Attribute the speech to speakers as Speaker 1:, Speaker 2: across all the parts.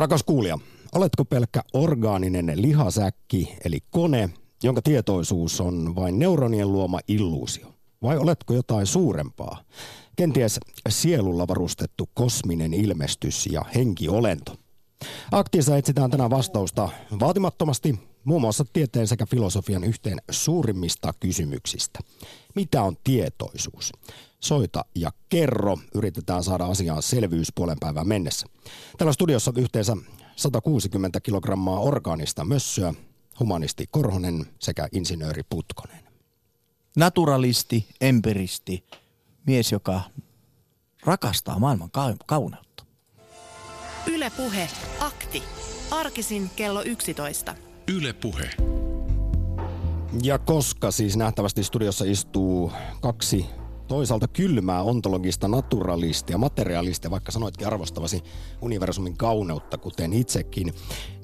Speaker 1: Rakas kuulija, oletko pelkkä orgaaninen lihasäkki eli kone, jonka tietoisuus on vain neuronien luoma illuusio? Vai oletko jotain suurempaa? Kenties sielulla varustettu kosminen ilmestys ja henkiolento? Aktiissa etsitään tänään vastausta vaatimattomasti muun muassa tieteen sekä filosofian yhteen suurimmista kysymyksistä. Mitä on tietoisuus? Soita ja kerro. Yritetään saada asiaan selvyys puolen päivän mennessä. Täällä studiossa yhteensä 160 kilogrammaa orgaanista mössöä, humanisti Korhonen sekä insinööri Putkonen.
Speaker 2: Naturalisti, empiristi, mies, joka rakastaa maailman kauneutta.
Speaker 3: Ylepuhe akti. Arkisin kello 11.
Speaker 4: Ylepuhe.
Speaker 1: Ja koska siis nähtävästi studiossa istuu kaksi toisaalta kylmää ontologista naturalistia, materialistia, vaikka sanoitkin arvostavasi universumin kauneutta, kuten itsekin,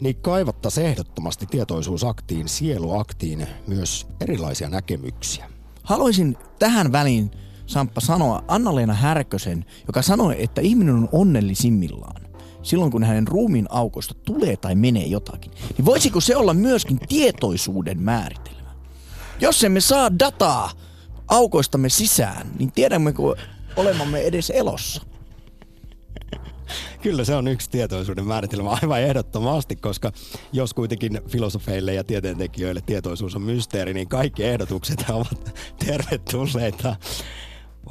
Speaker 1: niin kaivattaisiin ehdottomasti tietoisuusaktiin, sieluaktiin myös erilaisia näkemyksiä.
Speaker 2: Haluaisin tähän väliin, Samppa, sanoa Anna-Leena Härkösen, joka sanoi, että ihminen on onnellisimmillaan silloin, kun hänen ruumiin aukosta tulee tai menee jotakin, niin voisiko se olla myöskin tietoisuuden määritelmä? Jos emme saa dataa aukoistamme sisään, niin tiedämmekö olemamme edes elossa?
Speaker 1: Kyllä se on yksi tietoisuuden määritelmä aivan ehdottomasti, koska jos kuitenkin filosofeille ja tieteentekijöille tietoisuus on mysteeri, niin kaikki ehdotukset ovat tervetulleita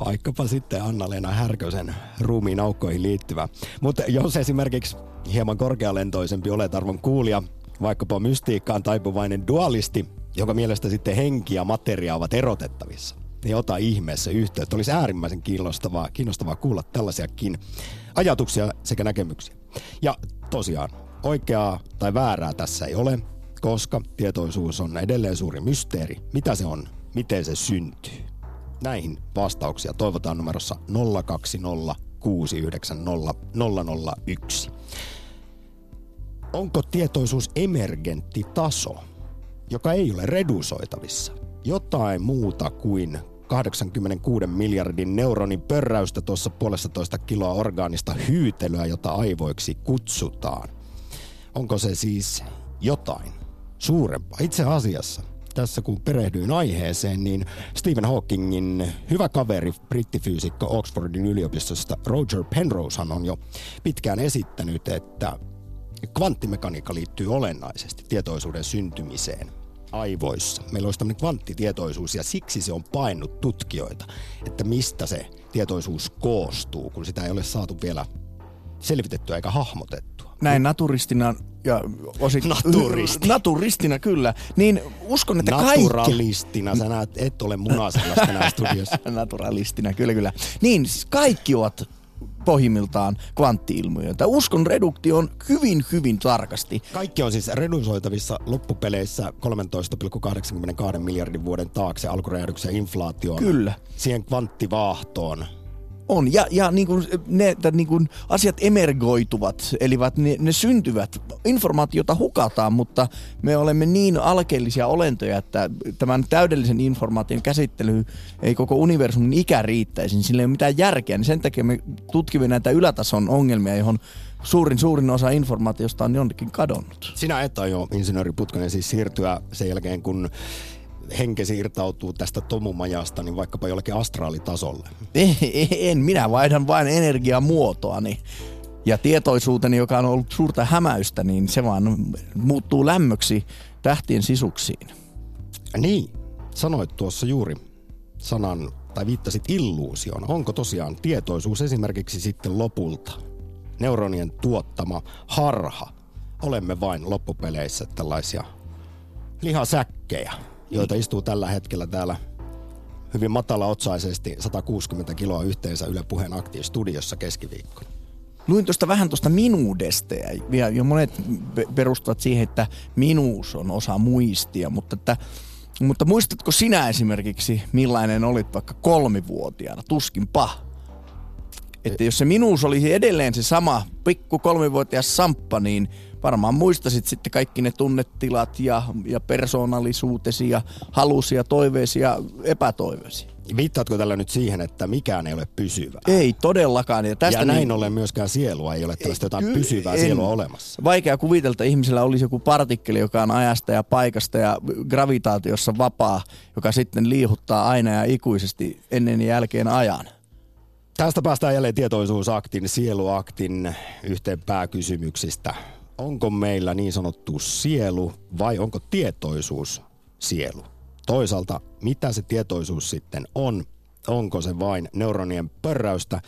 Speaker 1: vaikkapa sitten Anna-Leena Härkösen ruumiin aukkoihin liittyvä. Mutta jos esimerkiksi hieman korkealentoisempi olet arvon kuulija, vaikkapa mystiikkaan taipuvainen dualisti, jonka mielestä sitten henki ja materia ovat erotettavissa, niin ota ihmeessä yhteyttä. Olisi äärimmäisen kiinnostavaa, kiinnostavaa kuulla tällaisiakin ajatuksia sekä näkemyksiä. Ja tosiaan, oikeaa tai väärää tässä ei ole, koska tietoisuus on edelleen suuri mysteeri. Mitä se on? Miten se syntyy? Näihin vastauksia toivotaan numerossa 020 690 001. Onko tietoisuus emergentti taso, joka ei ole redusoitavissa? Jotain muuta kuin 86 miljardin neuronin pörräystä tuossa puolesta toista kiloa orgaanista hyytelyä, jota aivoiksi kutsutaan. Onko se siis jotain suurempaa? Itse asiassa tässä kun perehdyin aiheeseen, niin Stephen Hawkingin hyvä kaveri, brittifyysikko Oxfordin yliopistosta Roger Penrosehan on jo pitkään esittänyt, että kvanttimekaniikka liittyy olennaisesti tietoisuuden syntymiseen aivoissa. Meillä olisi tämmöinen kvanttitietoisuus ja siksi se on painut tutkijoita, että mistä se tietoisuus koostuu, kun sitä ei ole saatu vielä selvitettyä eikä hahmotettua.
Speaker 2: Näin naturistina ja osit,
Speaker 1: Naturisti.
Speaker 2: Naturistina, kyllä. Niin uskon, että
Speaker 1: Naturalistina, kaikki... sä näet, et ole munasellasta näin studiossa.
Speaker 2: Naturalistina, kyllä, kyllä. Niin, siis kaikki ovat pohjimmiltaan kvanttiilmiöitä. Uskon reduktion hyvin, hyvin tarkasti.
Speaker 1: Kaikki on siis redusoitavissa loppupeleissä 13,82 miljardin vuoden taakse alkuräjähdyksen inflaatioon.
Speaker 2: Kyllä.
Speaker 1: Siihen kvanttivaahtoon
Speaker 2: on, ja, ja niin kuin ne että niin kuin asiat emergoituvat, eli ne, ne syntyvät. Informaatiota hukataan, mutta me olemme niin alkeellisia olentoja, että tämän täydellisen informaation käsittely ei koko universumin ikä riittäisi, niin sillä ei ole mitään järkeä. Niin sen takia me tutkimme näitä ylätason ongelmia, johon suurin suurin osa informaatiosta on jonnekin kadonnut.
Speaker 1: Sinä et aio, insinööri Putkonen, siis siirtyä sen jälkeen, kun henkesi irtautuu tästä tomumajasta, niin vaikkapa jollekin astraalitasolle?
Speaker 2: En, minä vaihdan vain energiamuotoani. Ja tietoisuuteni, joka on ollut suurta hämäystä, niin se vaan muuttuu lämmöksi tähtien sisuksiin.
Speaker 1: Niin, sanoit tuossa juuri sanan, tai viittasit illuusioon. Onko tosiaan tietoisuus esimerkiksi sitten lopulta neuronien tuottama harha? Olemme vain loppupeleissä tällaisia lihasäkkejä joita istuu tällä hetkellä täällä hyvin matala-otsaisesti 160 kiloa yhteensä Yle Puheen aktiivistudiossa keskiviikkona.
Speaker 2: Luin tuosta vähän tuosta minuudesta ja, ja monet perustuvat siihen, että minuus on osa muistia, mutta, että, mutta muistatko sinä esimerkiksi, millainen olit vaikka kolmivuotiaana? Tuskinpa. Että jos se minuus olisi edelleen se sama pikku kolmivuotias samppa, niin varmaan muistasit sitten kaikki ne tunnetilat ja, ja persoonallisuutesi ja halusi ja toiveesi ja epätoiveesi.
Speaker 1: Viittaatko tällä nyt siihen, että mikään ei ole pysyvää?
Speaker 2: Ei todellakaan.
Speaker 1: Ja, tästä ja näin niin, ollen myöskään sielua ei ole tällaista jotain pysyvää en, sielua olemassa.
Speaker 2: Vaikea kuvitella, että ihmisellä olisi joku partikkeli, joka on ajasta ja paikasta ja gravitaatiossa vapaa, joka sitten liihuttaa aina ja ikuisesti ennen ja jälkeen ajan.
Speaker 1: Tästä päästään jälleen tietoisuusaktin, sieluaktin yhteen pääkysymyksistä. Onko meillä niin sanottu sielu vai onko tietoisuus sielu? Toisaalta, mitä se tietoisuus sitten on? Onko se vain neuronien pörräystä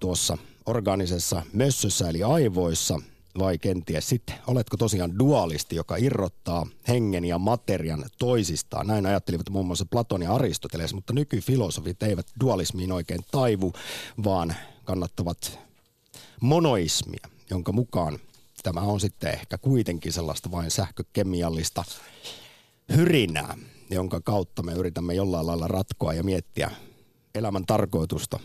Speaker 1: tuossa organisessa mössössä eli aivoissa vai kenties sitten oletko tosiaan dualisti, joka irrottaa hengen ja materian toisistaan. Näin ajattelivat muun muassa Platon ja Aristoteles, mutta nykyfilosofit eivät dualismiin oikein taivu, vaan kannattavat monoismia, jonka mukaan tämä on sitten ehkä kuitenkin sellaista vain sähkökemiallista hyrinää, jonka kautta me yritämme jollain lailla ratkoa ja miettiä elämän tarkoitusta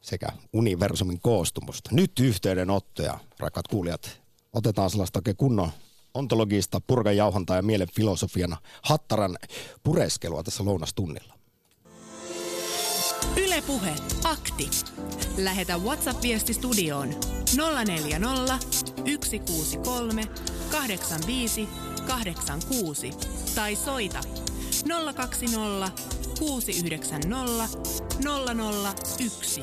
Speaker 1: sekä universumin koostumusta. Nyt yhteydenottoja, rakkaat kuulijat, otetaan sellaista oikein kunnon ontologista purkajauhantaa ja mielen filosofiana Hattaran pureskelua tässä lounastunnilla.
Speaker 3: Ylepuhe akti. Lähetä WhatsApp-viesti studioon 040 163 85 86 tai soita 020 690 001.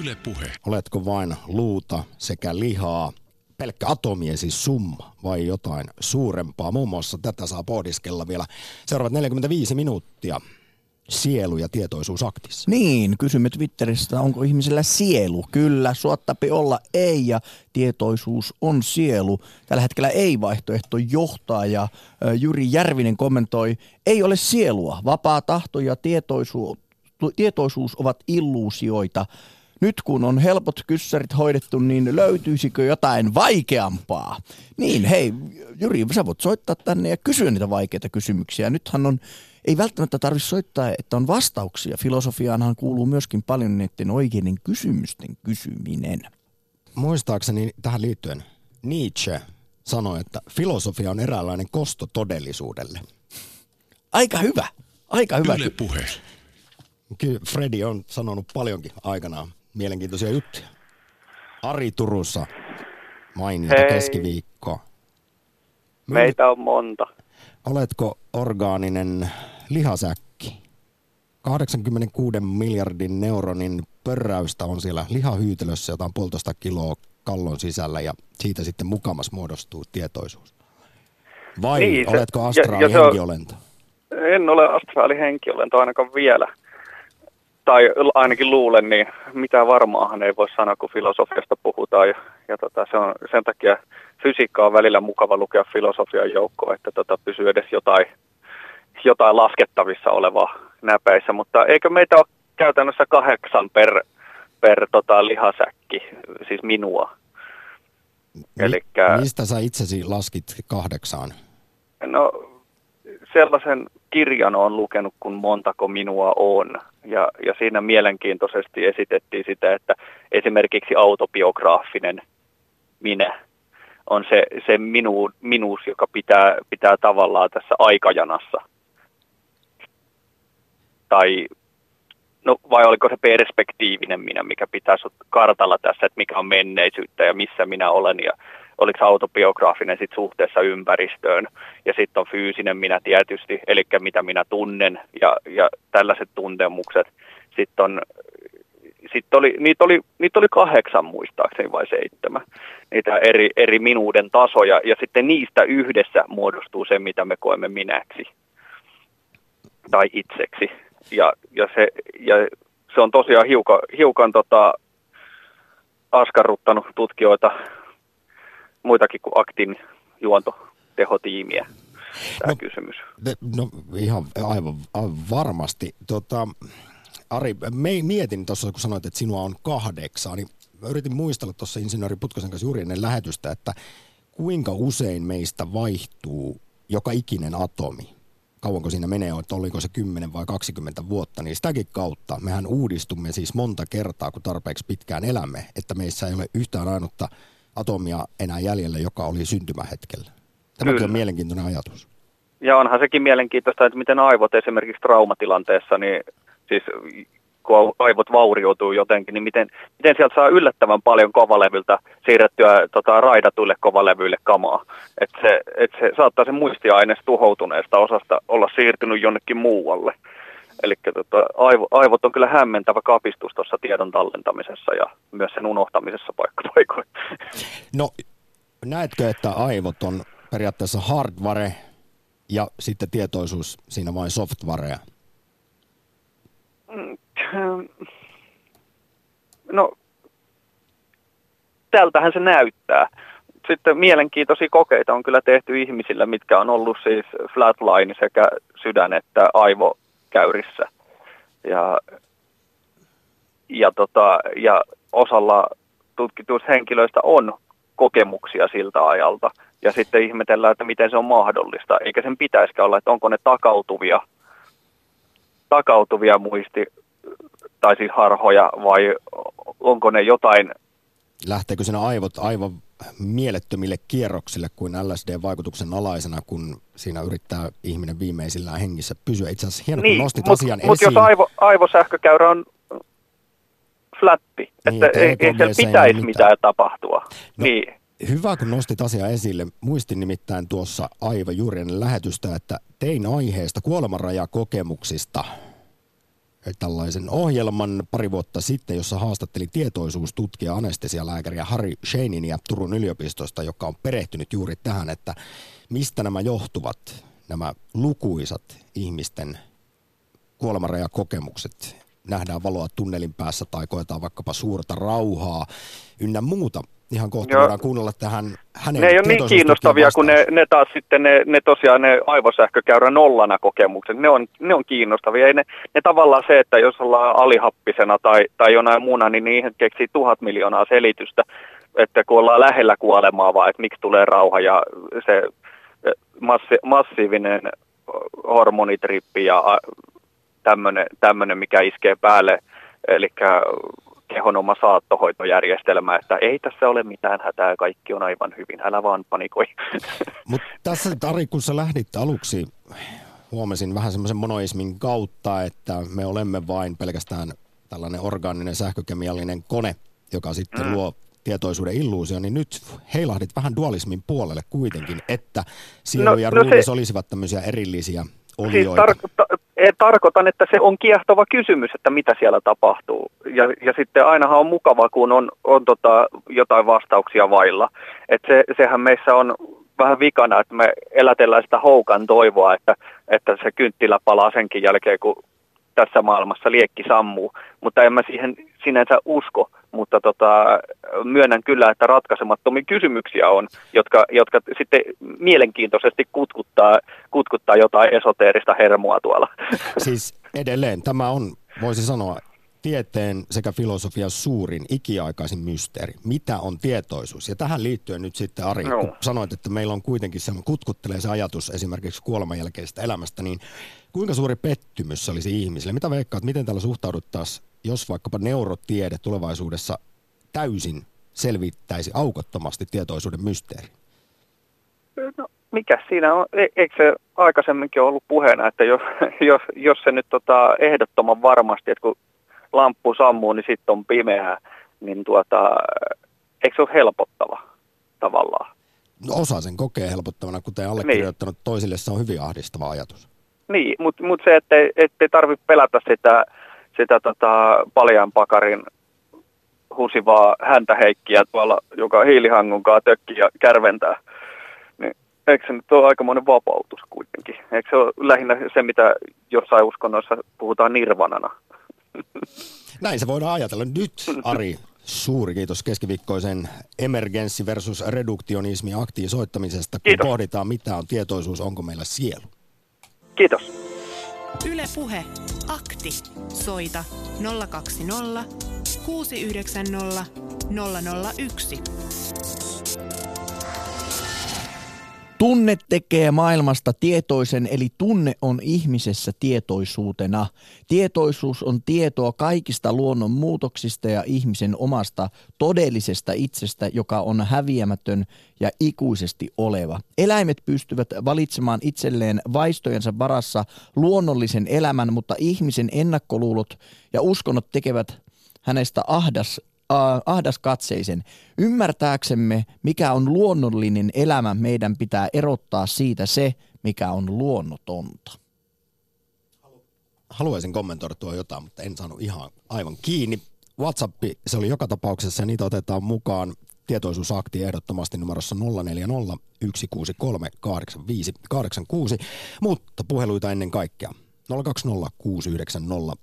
Speaker 1: Yle Puhe. Oletko vain luuta sekä lihaa, pelkkä atomien siis summa vai jotain suurempaa? Muun muassa tätä saa pohdiskella vielä seuraavat 45 minuuttia sielu- ja tietoisuusaktissa.
Speaker 2: Niin, kysymme Twitteristä, onko ihmisellä sielu? Kyllä, suottapi olla ei ja tietoisuus on sielu. Tällä hetkellä ei-vaihtoehto johtaa ja Juri Järvinen kommentoi, ei ole sielua, vapaa tahto ja tietoisuus, tietoisuus ovat illuusioita. Nyt kun on helpot kyssärit hoidettu, niin löytyisikö jotain vaikeampaa? Niin, hei, Juri, sä voit soittaa tänne ja kysyä niitä vaikeita kysymyksiä. Nythän on ei välttämättä tarvitse soittaa, että on vastauksia. Filosofiaanhan kuuluu myöskin paljon niiden oikeiden kysymysten kysyminen.
Speaker 1: Muistaakseni tähän liittyen Nietzsche sanoi, että filosofia on eräänlainen kosto todellisuudelle.
Speaker 2: Aika hyvä. Aika hyvä.
Speaker 1: Yle puhe. Kyllä Freddy on sanonut paljonkin aikanaan mielenkiintoisia juttuja. Ari Turussa mainita keskiviikkoa.
Speaker 4: Meitä on monta.
Speaker 1: Oletko orgaaninen lihasäkki? 86 miljardin neuronin pörräystä on siellä lihahyytelössä, jota on puolitoista kiloa kallon sisällä ja siitä sitten mukamas muodostuu tietoisuus. Vai niin, se, oletko astraali henkiolento?
Speaker 4: En ole astraali henkiolento ainakaan vielä. Tai ainakin luulen, niin mitä varmaahan ei voi sanoa, kun filosofiasta puhutaan. Ja, ja tota, se on sen takia fysiikka on välillä mukava lukea filosofian joukkoa, että tota, pysyy edes jotain, jotain laskettavissa olevaa näpeissä, mutta eikö meitä ole käytännössä kahdeksan per, per tota, lihasäkki, siis minua.
Speaker 1: Mi- Elikkä, mistä sä itsesi laskit kahdeksaan?
Speaker 4: No sellaisen kirjan on lukenut, kun montako minua on. Ja, ja siinä mielenkiintoisesti esitettiin sitä, että esimerkiksi autobiograafinen minä on se, se minu, minuus, joka pitää, pitää tavallaan tässä aikajanassa. Tai, no vai oliko se perspektiivinen minä, mikä pitää sut kartalla tässä, että mikä on menneisyyttä ja missä minä olen ja oliko se autobiograafinen sit suhteessa ympäristöön ja sitten on fyysinen minä tietysti, eli mitä minä tunnen ja, ja tällaiset tuntemukset. Sitten on sitten oli, niitä, oli, niitä oli kahdeksan muistaakseni vai seitsemän, niitä eri, eri minuuden tasoja, ja sitten niistä yhdessä muodostuu se, mitä me koemme minäksi tai itseksi. Ja, ja, se, ja se on tosiaan hiukan, hiukan tota, askarruttanut tutkijoita, muitakin kuin aktin juontotehotiimiä tämä no, kysymys.
Speaker 1: No ihan aivan, aivan varmasti. Tota, Ari, me mietin tuossa, kun sanoit, että sinua on kahdeksan, niin mä yritin muistella tuossa insinööri Putkosen kanssa juuri ennen lähetystä, että kuinka usein meistä vaihtuu joka ikinen atomi. Kauanko siinä menee, että oliko se 10 vai 20 vuotta, niin sitäkin kautta mehän uudistumme siis monta kertaa, kun tarpeeksi pitkään elämme, että meissä ei ole yhtään ainutta atomia enää jäljellä, joka oli syntymähetkellä. Tämäkin
Speaker 4: Kyllä.
Speaker 1: on mielenkiintoinen ajatus.
Speaker 4: Ja onhan sekin mielenkiintoista, että miten aivot esimerkiksi traumatilanteessa, niin siis kun aivot vaurioituu jotenkin, niin miten, miten sieltä saa yllättävän paljon kovalevyltä siirrettyä tota, raidatuille kovalevyille kamaa. Että se, et se saattaa se muistiaines tuhoutuneesta osasta olla siirtynyt jonnekin muualle. Eli tota, aivo, aivot on kyllä hämmentävä kapistus tuossa tiedon tallentamisessa ja myös sen unohtamisessa paikkapaikoin.
Speaker 1: No, näetkö, että aivot on periaatteessa hardware ja sitten tietoisuus siinä vain softwarea?
Speaker 4: No, tältähän se näyttää. Sitten mielenkiintoisia kokeita on kyllä tehty ihmisillä, mitkä on ollut siis flatline sekä sydän- että aivokäyrissä. Ja, ja, tota, ja osalla tutkituista henkilöistä on kokemuksia siltä ajalta. Ja sitten ihmetellään, että miten se on mahdollista. Eikä sen pitäisikään olla, että onko ne takautuvia, takautuvia muisti, tai siis harhoja, vai onko ne jotain
Speaker 1: Lähteekö siinä aivot aivan mielettömille kierroksille kuin LSD-vaikutuksen alaisena, kun siinä yrittää ihminen viimeisillään hengissä pysyä? Itse asiassa hieno, kun nostit
Speaker 4: mut,
Speaker 1: asian
Speaker 4: mut
Speaker 1: esiin.
Speaker 4: jos aivo, aivosähkökäyrä on flatti,
Speaker 1: Niin,
Speaker 4: että ei, ei siellä pitäisi
Speaker 1: mitään.
Speaker 4: mitään tapahtua.
Speaker 1: No,
Speaker 4: Niin.
Speaker 1: Hyvä, kun nostit asiaa esille. Muistin nimittäin tuossa Aiva juuri ennen lähetystä, että tein aiheesta kuolemanrajakokemuksista tällaisen ohjelman pari vuotta sitten, jossa haastattelin tietoisuustutkija anestesialääkäriä Harry Shanein Turun yliopistosta, joka on perehtynyt juuri tähän, että mistä nämä johtuvat, nämä lukuisat ihmisten kuolemanrajakokemukset. Nähdään valoa tunnelin päässä tai koetaan vaikkapa suurta rauhaa ynnä muuta. Ihan kohta voidaan kuunnella tähän hänen
Speaker 4: Ne ei ole niin kiinnostavia kuin ne, ne taas sitten ne, ne tosiaan ne aivosähkökäyrä nollana kokemukset. Ne on, ne on kiinnostavia. Ei ne, ne tavallaan se, että jos ollaan alihappisena tai, tai jonain muuna, niin niihin keksii tuhat miljoonaa selitystä, että kun ollaan lähellä kuolemaa vaan, että miksi tulee rauha ja se eh, massi, massiivinen hormonitrippi ja tämmöinen, mikä iskee päälle, eli kehon oma saattohoitojärjestelmä, että ei tässä ole mitään hätää, kaikki on aivan hyvin, älä vaan panikoi.
Speaker 1: Mutta tässä Ari, kun sä lähdit aluksi, huomasin vähän semmoisen monoismin kautta, että me olemme vain pelkästään tällainen orgaaninen sähkökemiallinen kone, joka sitten mm. luo tietoisuuden illuusio, niin nyt heilahdit vähän dualismin puolelle kuitenkin, että sielu
Speaker 4: No-
Speaker 1: ja
Speaker 4: no se-
Speaker 1: ruumis olisivat tämmöisiä erillisiä
Speaker 4: Siis
Speaker 1: olioita.
Speaker 4: tarko- eh, tarkoitan, että se on kiehtova kysymys, että mitä siellä tapahtuu. Ja, ja sitten ainahan on mukava, kun on, on tota jotain vastauksia vailla. Et se, sehän meissä on vähän vikana, että me elätellään sitä houkan toivoa, että, että se kynttilä palaa senkin jälkeen, kun tässä maailmassa liekki sammuu. Mutta en mä siihen sinänsä usko, mutta tota, myönnän kyllä, että ratkaisemattomia kysymyksiä on, jotka, jotka sitten mielenkiintoisesti kutkuttaa, kutkuttaa jotain esoteerista hermoa tuolla.
Speaker 1: Siis edelleen tämä on, voisi sanoa, tieteen sekä filosofian suurin ikiaikaisin mysteeri. Mitä on tietoisuus? Ja tähän liittyen nyt sitten Ari,
Speaker 4: No.
Speaker 1: kun sanoit, että meillä on kuitenkin se, kutkuttelee se ajatus esimerkiksi kuoleman jälkeisestä elämästä, niin kuinka suuri pettymys se olisi ihmisille? Mitä veikkaat, miten täällä suhtauduttaisiin, jos vaikkapa neurotiede tulevaisuudessa täysin selvittäisi aukottomasti tietoisuuden mysteeri?
Speaker 4: No, mikä siinä on? E- eikö se aikaisemminkin ollut puheena, että jos, jos, jos se nyt tota, ehdottoman varmasti, että kun lamppu sammuu, niin sitten on pimeää, niin tuota, eikö se ole helpottava tavallaan?
Speaker 1: No, osa sen kokee helpottavana, kuten allekirjoittanut toisille, se on hyvin ahdistava ajatus.
Speaker 4: Niin, mutta mut se, ettei, ettei tarvitse pelätä sitä, sitä tota, paljaan pakarin husivaa häntä heikkiä tuolla, joka hiilihangon kanssa tökkii ja kärventää. Niin, eikö se nyt ole aikamoinen vapautus kuitenkin? Eikö se ole lähinnä se, mitä jossain uskonnoissa puhutaan nirvanana?
Speaker 1: Näin se voidaan ajatella. Nyt, Ari, suuri kiitos keskiviikkoisen emergenssi versus reduktionismi aktiisoittamisesta, kun
Speaker 4: Kiitos.
Speaker 1: pohditaan, mitä on tietoisuus, onko meillä sielu.
Speaker 4: Kiitos.
Speaker 3: Yle Puhe. Akti. Soita 020 690 001.
Speaker 2: Tunne tekee maailmasta tietoisen, eli tunne on ihmisessä tietoisuutena. Tietoisuus on tietoa kaikista luonnon muutoksista ja ihmisen omasta todellisesta itsestä, joka on häviämätön ja ikuisesti oleva. Eläimet pystyvät valitsemaan itselleen vaistojensa varassa luonnollisen elämän, mutta ihmisen ennakkoluulot ja uskonnot tekevät hänestä ahdas ahdaskatseisen. Ymmärtääksemme, mikä on luonnollinen elämä, meidän pitää erottaa siitä se, mikä on luonnotonta.
Speaker 1: Haluaisin kommentoida tuo jotain, mutta en saanut ihan aivan kiinni. WhatsApp, se oli joka tapauksessa ja niitä otetaan mukaan tietoisuusakti ehdottomasti numerossa 040 163 8586, mutta puheluita ennen kaikkea 020 690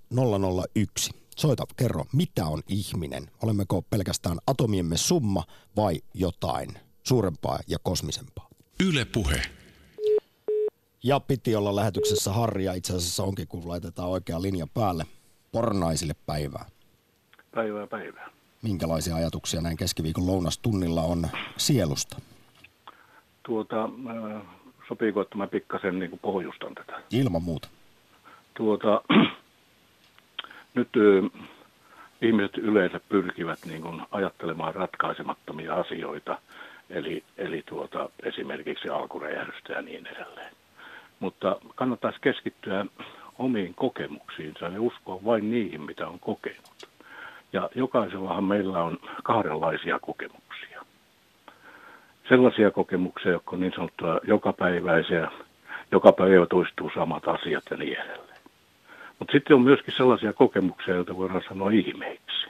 Speaker 1: 001. Soita, kerro, mitä on ihminen? Olemmeko pelkästään atomiemme summa vai jotain suurempaa ja kosmisempaa?
Speaker 5: Yle puhe.
Speaker 1: Ja piti olla lähetyksessä Harri ja itse asiassa onkin, kun laitetaan oikea linja päälle. Pornaisille päivää.
Speaker 6: Päivää päivää.
Speaker 1: Minkälaisia ajatuksia näin keskiviikon lounastunnilla on sielusta?
Speaker 6: Tuota, äh, sopiiko, että mä pikkasen niin pohjustan tätä?
Speaker 1: Ilman muuta.
Speaker 6: Tuota, nyt ihmiset yleensä pyrkivät niin kuin ajattelemaan ratkaisemattomia asioita, eli, eli tuota, esimerkiksi alkuräjähdystä ja niin edelleen. Mutta kannattaisi keskittyä omiin kokemuksiinsa ja uskoa vain niihin, mitä on kokenut. Ja jokaisellahan meillä on kahdenlaisia kokemuksia. Sellaisia kokemuksia, jotka on niin sanottuja jokapäiväisiä, joka päivä toistuu samat asiat ja niin edelleen. Mutta sitten on myöskin sellaisia kokemuksia, joita voidaan sanoa ihmeiksi.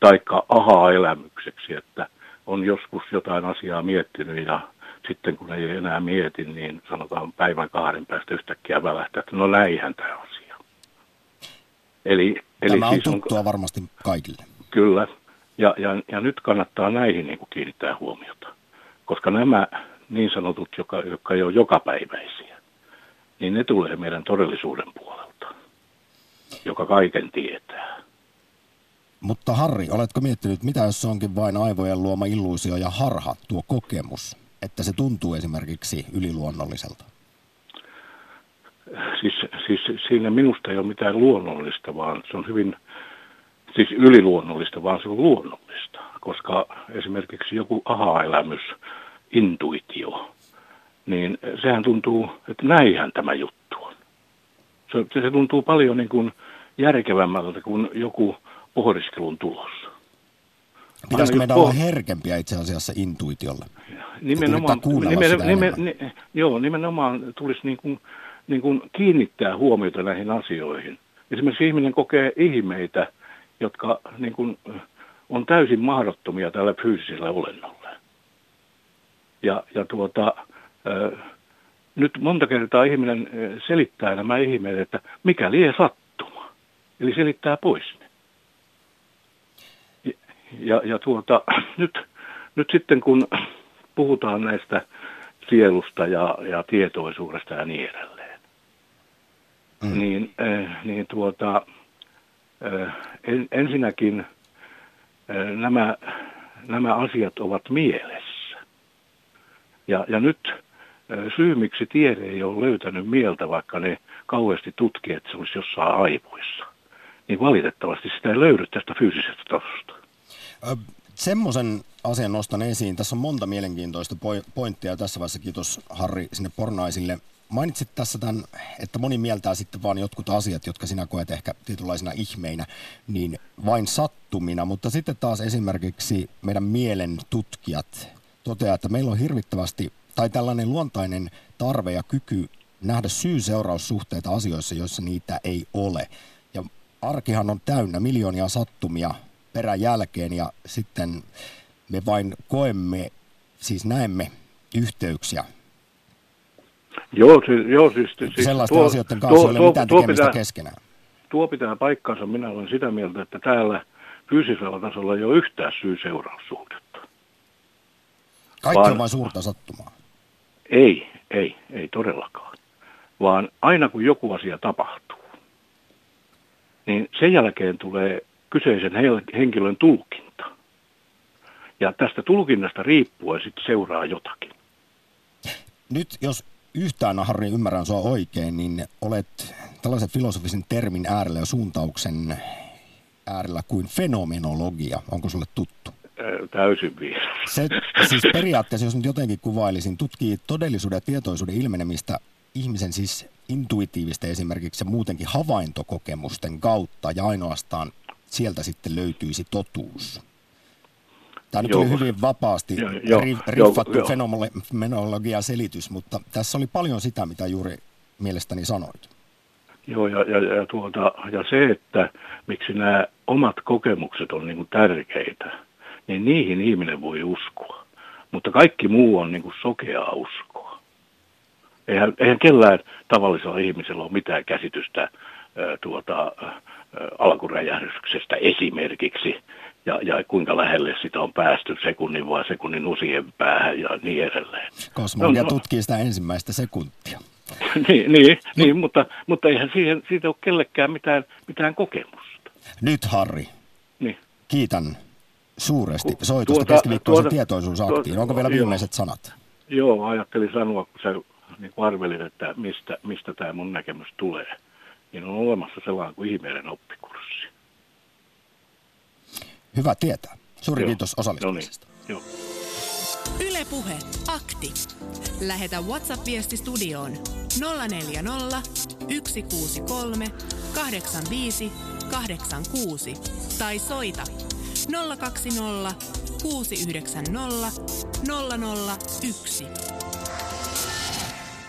Speaker 6: Taikka aha-elämykseksi, että on joskus jotain asiaa miettinyt ja sitten kun ei enää mieti, niin sanotaan päivän kahden päästä yhtäkkiä välähtää, että no näinhän tämä asia.
Speaker 1: Eli, eli tämä on siis tuttua on, varmasti kaikille.
Speaker 6: Kyllä. Ja, ja, ja nyt kannattaa näihin niin kuin kiinnittää huomiota. Koska nämä niin sanotut, jotka, jotka ei ole jokapäiväisiä, niin ne tulee meidän todellisuuden puolella joka kaiken tietää.
Speaker 1: Mutta Harri, oletko miettinyt, mitä jos se onkin vain aivojen luoma illuusio ja harha, tuo kokemus, että se tuntuu esimerkiksi yliluonnolliselta?
Speaker 6: Siis, siis siinä minusta ei ole mitään luonnollista, vaan se on hyvin, siis yliluonnollista, vaan se on luonnollista. Koska esimerkiksi joku aha-elämys, intuitio, niin sehän tuntuu, että näinhän tämä juttu on. Se, se tuntuu paljon niin kuin järkevämmältä kuin joku pohdiskelun tulos.
Speaker 1: Pitäisikö meidän olla herkempiä itse asiassa intuitiolle?
Speaker 6: Nimenomaan, nimen, nimen, nimen, joo, nimenomaan tulisi niin kuin, niin kuin kiinnittää huomiota näihin asioihin. Esimerkiksi ihminen kokee ihmeitä, jotka niin kuin, on täysin mahdottomia tällä fyysisellä olennolla. Ja, ja tuota, nyt monta kertaa ihminen selittää nämä ihmeet, että mikä lie sattuu Eli selittää pois ne. Ja, ja, tuota, nyt, nyt sitten kun puhutaan näistä sielusta ja, ja tietoisuudesta ja niin edelleen, mm. niin, äh, niin tuota, äh, en, ensinnäkin äh, nämä, nämä asiat ovat mielessä. Ja, ja nyt syy, miksi tiede ei ole löytänyt mieltä, vaikka ne kauheasti tutkii, että se olisi jossain aivoissa – niin valitettavasti sitä ei löydy tästä fyysisestä tasosta.
Speaker 1: Semmoisen asian nostan esiin. Tässä on monta mielenkiintoista pointtia. Tässä vaiheessa kiitos Harri sinne pornaisille. Mainitsit tässä tämän, että moni mieltää sitten vaan jotkut asiat, jotka sinä koet ehkä tietynlaisina ihmeinä, niin vain sattumina. Mutta sitten taas esimerkiksi meidän mielen tutkijat toteaa, että meillä on hirvittävästi, tai tällainen luontainen tarve ja kyky nähdä syy-seuraussuhteita asioissa, joissa niitä ei ole arkihan on täynnä miljoonia sattumia perän jälkeen ja sitten me vain koemme, siis näemme yhteyksiä.
Speaker 6: Joo, siis, joo, siis, siis
Speaker 1: Sellaisten tuo, asioiden kanssa tuo, ei ole mitään tuo, tekemistä pitää, keskenään.
Speaker 6: Tuo pitää paikkansa. Minä olen sitä mieltä, että täällä fyysisellä tasolla ei ole yhtään syy-seuraussuhdetta.
Speaker 1: Kaikki vaan, on vain suurta sattumaa.
Speaker 6: Ei, ei, ei todellakaan. Vaan aina kun joku asia tapahtuu, niin sen jälkeen tulee kyseisen henkilön tulkinta. Ja tästä tulkinnasta riippuen sitten seuraa jotakin.
Speaker 1: Nyt jos yhtään, Harri, ymmärrän sua oikein, niin olet tällaisen filosofisen termin äärellä ja suuntauksen äärellä kuin fenomenologia. Onko sulle tuttu?
Speaker 6: Täysin vielä.
Speaker 1: Se siis periaatteessa, jos nyt jotenkin kuvailisin, tutkii todellisuuden ja tietoisuuden ilmenemistä ihmisen siis intuitiivista esimerkiksi muutenkin havaintokokemusten kautta ja ainoastaan sieltä sitten löytyisi totuus. Tämä nyt oli hyvin vapaasti jo, jo, riffattu fenomenologia selitys, mutta tässä oli paljon sitä, mitä juuri mielestäni sanoit.
Speaker 6: Joo, ja, ja, ja, tuota, ja se, että miksi nämä omat kokemukset on niin kuin tärkeitä, niin niihin ihminen voi uskoa. Mutta kaikki muu on niin uskoa. Eihän, eihän kellään tavallisella ihmisellä ole mitään käsitystä tuota, alkuräjähdyksestä esimerkiksi, ja, ja kuinka lähelle sitä on päästy sekunnin vai sekunnin usien päähän ja niin edelleen.
Speaker 1: Kosmologia no, no, tutkii sitä ensimmäistä sekuntia.
Speaker 6: niin, niin, no. niin mutta, mutta eihän siihen, siitä ole kellekään mitään, mitään kokemusta.
Speaker 1: Nyt Harri, niin. kiitän suuresti soitusta tuota, keskiviikkoisen tuota, tietoisuusaktiin. Tuota, Onko vielä viimeiset sanat?
Speaker 6: Joo, ajattelin sanoa, kun sä niin arvelit, että mistä, mistä tämä mun näkemys tulee. Niin on olemassa sellainen kuin ihmeiden oppikurssi.
Speaker 1: Hyvä tietää. Suuri Joo. kiitos osallistumisesta.
Speaker 6: No niin. Joo.
Speaker 3: Yle Puhe, akti. Lähetä WhatsApp-viesti studioon 040 163 85 86 tai soita 020 690 001.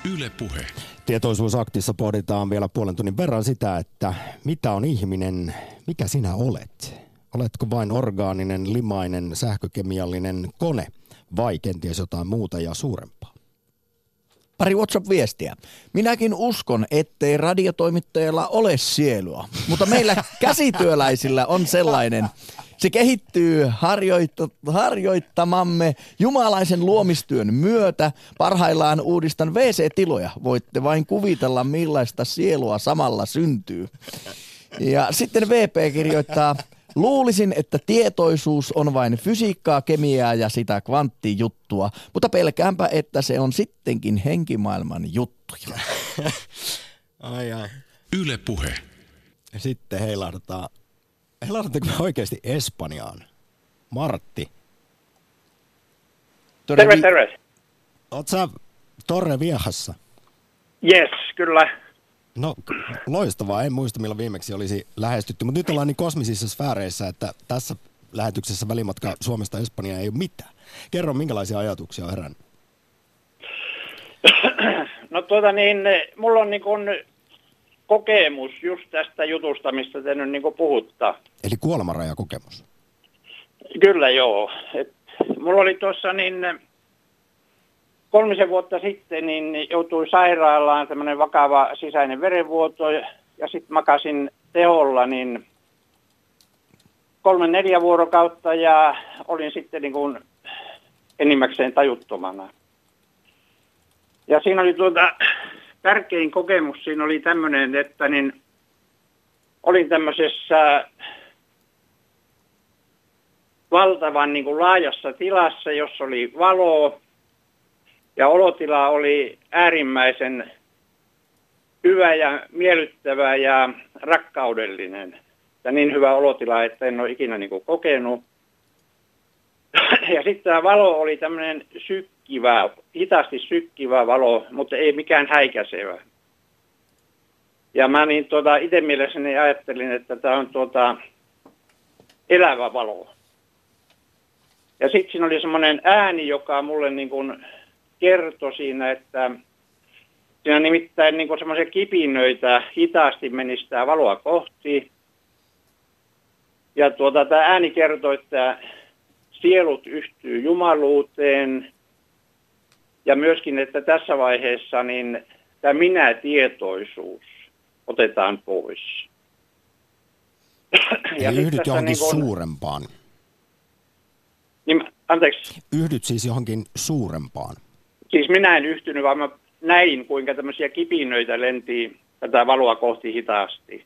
Speaker 5: Yle Puhe.
Speaker 1: Tietoisuusaktissa pohditaan vielä puolen tunnin verran sitä, että mitä on ihminen, mikä sinä olet. Oletko vain orgaaninen, limainen, sähkökemiallinen kone vai kenties jotain muuta ja suurempaa?
Speaker 2: Pari WhatsApp-viestiä. Minäkin uskon, ettei radiotoimittajalla ole sielua, mutta meillä käsityöläisillä on sellainen. Se kehittyy harjoitta, harjoittamamme jumalaisen luomistyön myötä. Parhaillaan uudistan WC-tiloja. Voitte vain kuvitella, millaista sielua samalla syntyy. Ja sitten VP kirjoittaa, Luulisin, että tietoisuus on vain fysiikkaa, kemiaa ja sitä kvanttijuttua, mutta pelkäänpä, että se on sittenkin henkimaailman juttuja.
Speaker 1: ai ai.
Speaker 5: Yle puhe.
Speaker 1: Sitten heilahdetaan, heilahdetaan oikeasti Espanjaan. Martti.
Speaker 7: Terve, vi- terve.
Speaker 1: Oot sä Torre Viehassa?
Speaker 7: Yes, kyllä.
Speaker 1: No loistavaa, en muista milloin viimeksi olisi lähestytty, mutta nyt ollaan niin kosmisissa sfääreissä, että tässä lähetyksessä välimatka Suomesta Espanjaan ei ole mitään. Kerro, minkälaisia ajatuksia on herännyt?
Speaker 7: No tuota niin, mulla on niin kuin kokemus just tästä jutusta, mistä te nyt niin kuin puhuttaa.
Speaker 1: Eli kuolemanrajakokemus?
Speaker 7: Kyllä joo. Et mulla oli tuossa niin kolmisen vuotta sitten niin joutui sairaalaan tämmöinen vakava sisäinen verenvuoto ja sitten makasin teholla niin kolme neljä vuorokautta ja olin sitten niin kuin enimmäkseen tajuttomana. Ja siinä oli tuota, tärkein kokemus siinä oli tämmöinen, että niin olin tämmöisessä valtavan niin kuin laajassa tilassa, jossa oli valoa ja olotila oli äärimmäisen hyvä ja miellyttävä ja rakkaudellinen. Ja niin hyvä olotila, että en ole ikinä niin kuin kokenut. Ja sitten tämä valo oli tämmöinen sykkivä, hitaasti sykkivä valo, mutta ei mikään häikäisevä. Ja mä niin tuota, itse mielessäni ajattelin, että tämä on tuota, elävä valo. Ja sitten siinä oli semmoinen ääni, joka mulle niin kuin kertoi siinä, että siinä nimittäin niin semmoisia kipinöitä hitaasti meni sitä valoa kohti. Ja tuota, tämä ääni kertoi, että sielut yhtyy jumaluuteen ja myöskin, että tässä vaiheessa niin tämä minä-tietoisuus otetaan pois.
Speaker 1: ja yhdyt johonkin niin kun, suurempaan.
Speaker 7: Niin, anteeksi.
Speaker 1: Yhdyt siis johonkin suurempaan.
Speaker 7: Siis minä en yhtynyt, vaan mä näin, kuinka tämmöisiä kipinöitä lenti tätä valoa kohti hitaasti.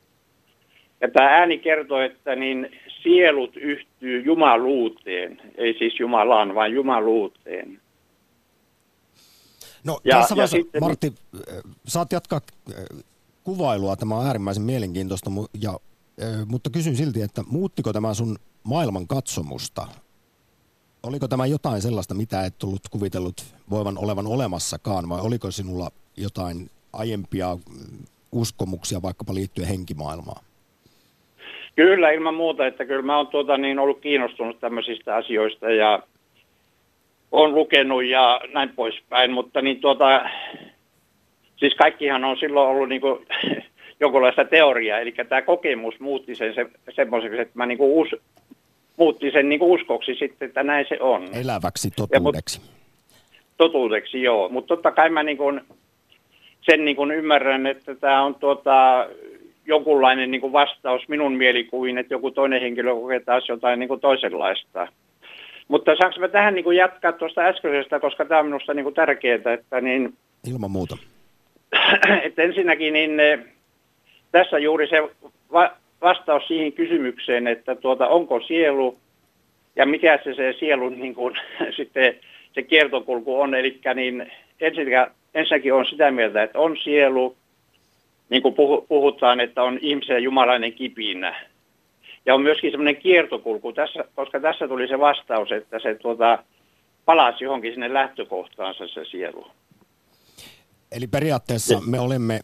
Speaker 7: Ja tämä ääni kertoo, että niin sielut yhtyy jumaluuteen, ei siis Jumalaan, vaan jumaluuteen.
Speaker 1: No ja, tässä vaiheessa, sitten, Martti, saat jatkaa kuvailua, tämä on äärimmäisen mielenkiintoista, ja, mutta kysyn silti, että muuttiko tämä sun maailman katsomusta? Oliko tämä jotain sellaista, mitä et tullut kuvitellut voivan olevan olemassakaan, vai oliko sinulla jotain aiempia uskomuksia vaikkapa liittyen henkimaailmaan?
Speaker 7: Kyllä, ilman muuta, että kyllä mä oon tuota, niin ollut kiinnostunut tämmöisistä asioista ja on lukenut ja näin poispäin, mutta niin tuota, siis kaikkihan on silloin ollut niin kuin, jonkunlaista teoriaa, eli tämä kokemus muutti sen se, semmoiseksi, että mä niin kuin us, muutti sen niin kuin uskoksi sitten, että näin se on.
Speaker 1: Eläväksi totuudeksi. Ja,
Speaker 7: totuudeksi, joo. Mutta totta kai mä niin kuin, sen niin kuin ymmärrän, että tämä on tuota, jonkunlainen niin kuin vastaus minun mielikuviin, että joku toinen henkilö kokee taas jotain niin kuin toisenlaista. Mutta saanko mä tähän niin kuin jatkaa tuosta äskeisestä, koska tämä on minusta niin kuin tärkeää, että niin...
Speaker 1: Ilman muuta.
Speaker 7: Että ensinnäkin niin eh, tässä juuri se va- vastaus siihen kysymykseen, että tuota, onko sielu ja mikä se, se sielun niin kuin, sitten se kiertokulku on. Eli niin ensinnäkin on sitä mieltä, että on sielu, niin kuin puhutaan, että on ihmisen jumalainen kipinä. Ja on myöskin semmoinen kiertokulku, tässä, koska tässä tuli se vastaus, että se tuota, palasi johonkin sinne lähtökohtaansa se sielu.
Speaker 1: Eli periaatteessa me olemme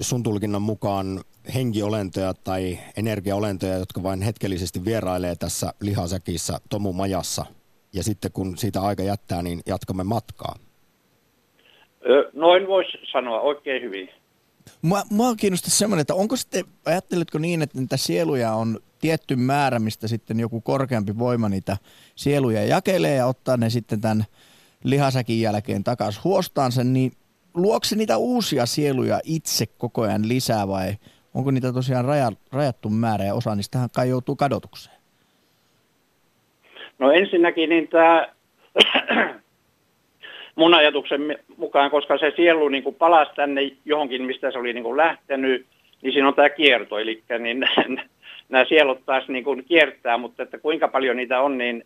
Speaker 1: sun tulkinnan mukaan henkiolentoja tai energiaolentoja, jotka vain hetkellisesti vierailee tässä lihasäkissä tomumajassa. Ja sitten kun siitä aika jättää, niin jatkamme matkaa.
Speaker 7: Noin voisi sanoa oikein hyvin.
Speaker 2: Mua, mua kiinnostaa semmoinen, että onko sitten, ajatteletko niin, että niitä sieluja on tietty määrä, mistä sitten joku korkeampi voima niitä sieluja jakelee ja ottaa ne sitten tämän lihasäkin jälkeen takaisin huostaansa, niin luokse niitä uusia sieluja itse koko ajan lisää vai onko niitä tosiaan raja, rajattu määrä ja osa niistähän kai joutuu kadotukseen?
Speaker 7: No ensinnäkin niin tämä mun ajatuksen mukaan, koska se sielu niin kuin palasi tänne johonkin, mistä se oli niin kuin lähtenyt, niin siinä on tämä kierto, eli niin nämä sielut taas niin kuin kiertää, mutta että kuinka paljon niitä on, niin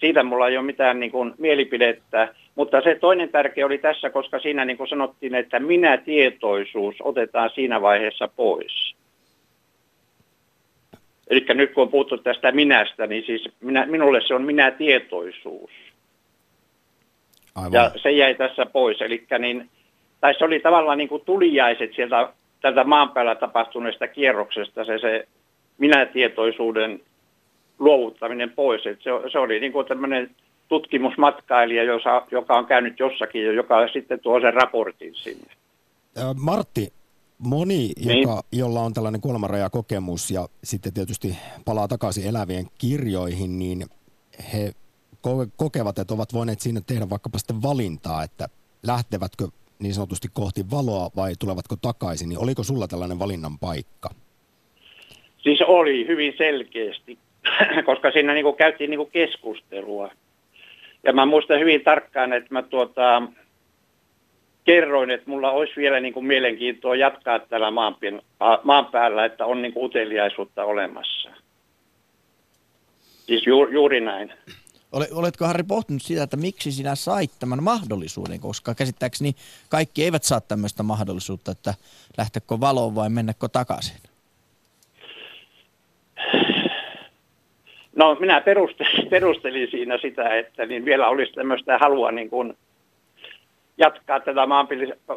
Speaker 7: siitä mulla ei ole mitään niin kuin mielipidettä. Mutta se toinen tärkeä oli tässä, koska siinä niin kuin sanottiin, että minä tietoisuus otetaan siinä vaiheessa pois. Eli nyt kun on puhuttu tästä minästä, niin siis minä, minulle se on minä tietoisuus. Aivan. Ja se jäi tässä pois. Eli niin, tai se oli tavallaan niin kuin tulijaiset sieltä tältä maan päällä tapahtuneesta kierroksesta, se, se minätietoisuuden luovuttaminen pois. Et se, se oli niin kuin tämmöinen tutkimusmatkailija, joka on käynyt jossakin ja joka sitten tuo sen raportin sinne.
Speaker 1: Martti, moni, niin. joka, jolla on tällainen kuolemanrajakokemus ja sitten tietysti palaa takaisin elävien kirjoihin, niin he kokevat, että ovat voineet siinä tehdä vaikkapa sitten valintaa, että lähtevätkö niin sanotusti kohti valoa vai tulevatko takaisin, niin oliko sulla tällainen valinnan paikka?
Speaker 7: Siis oli hyvin selkeästi, koska siinä niin kuin käytiin niin kuin keskustelua. Ja mä muistan hyvin tarkkaan, että mä tuota, kerroin, että mulla olisi vielä niin kuin mielenkiintoa jatkaa täällä maan, maan päällä, että on niin kuin uteliaisuutta olemassa. Siis ju, juuri näin.
Speaker 2: Oletko Harri pohtinut sitä, että miksi sinä sait tämän mahdollisuuden, koska käsittääkseni kaikki eivät saa tämmöistä mahdollisuutta, että lähtekö valoon vai mennäkö takaisin?
Speaker 7: No minä perustelin, perustelin siinä sitä, että niin vielä olisi tämmöistä halua niin kuin jatkaa tätä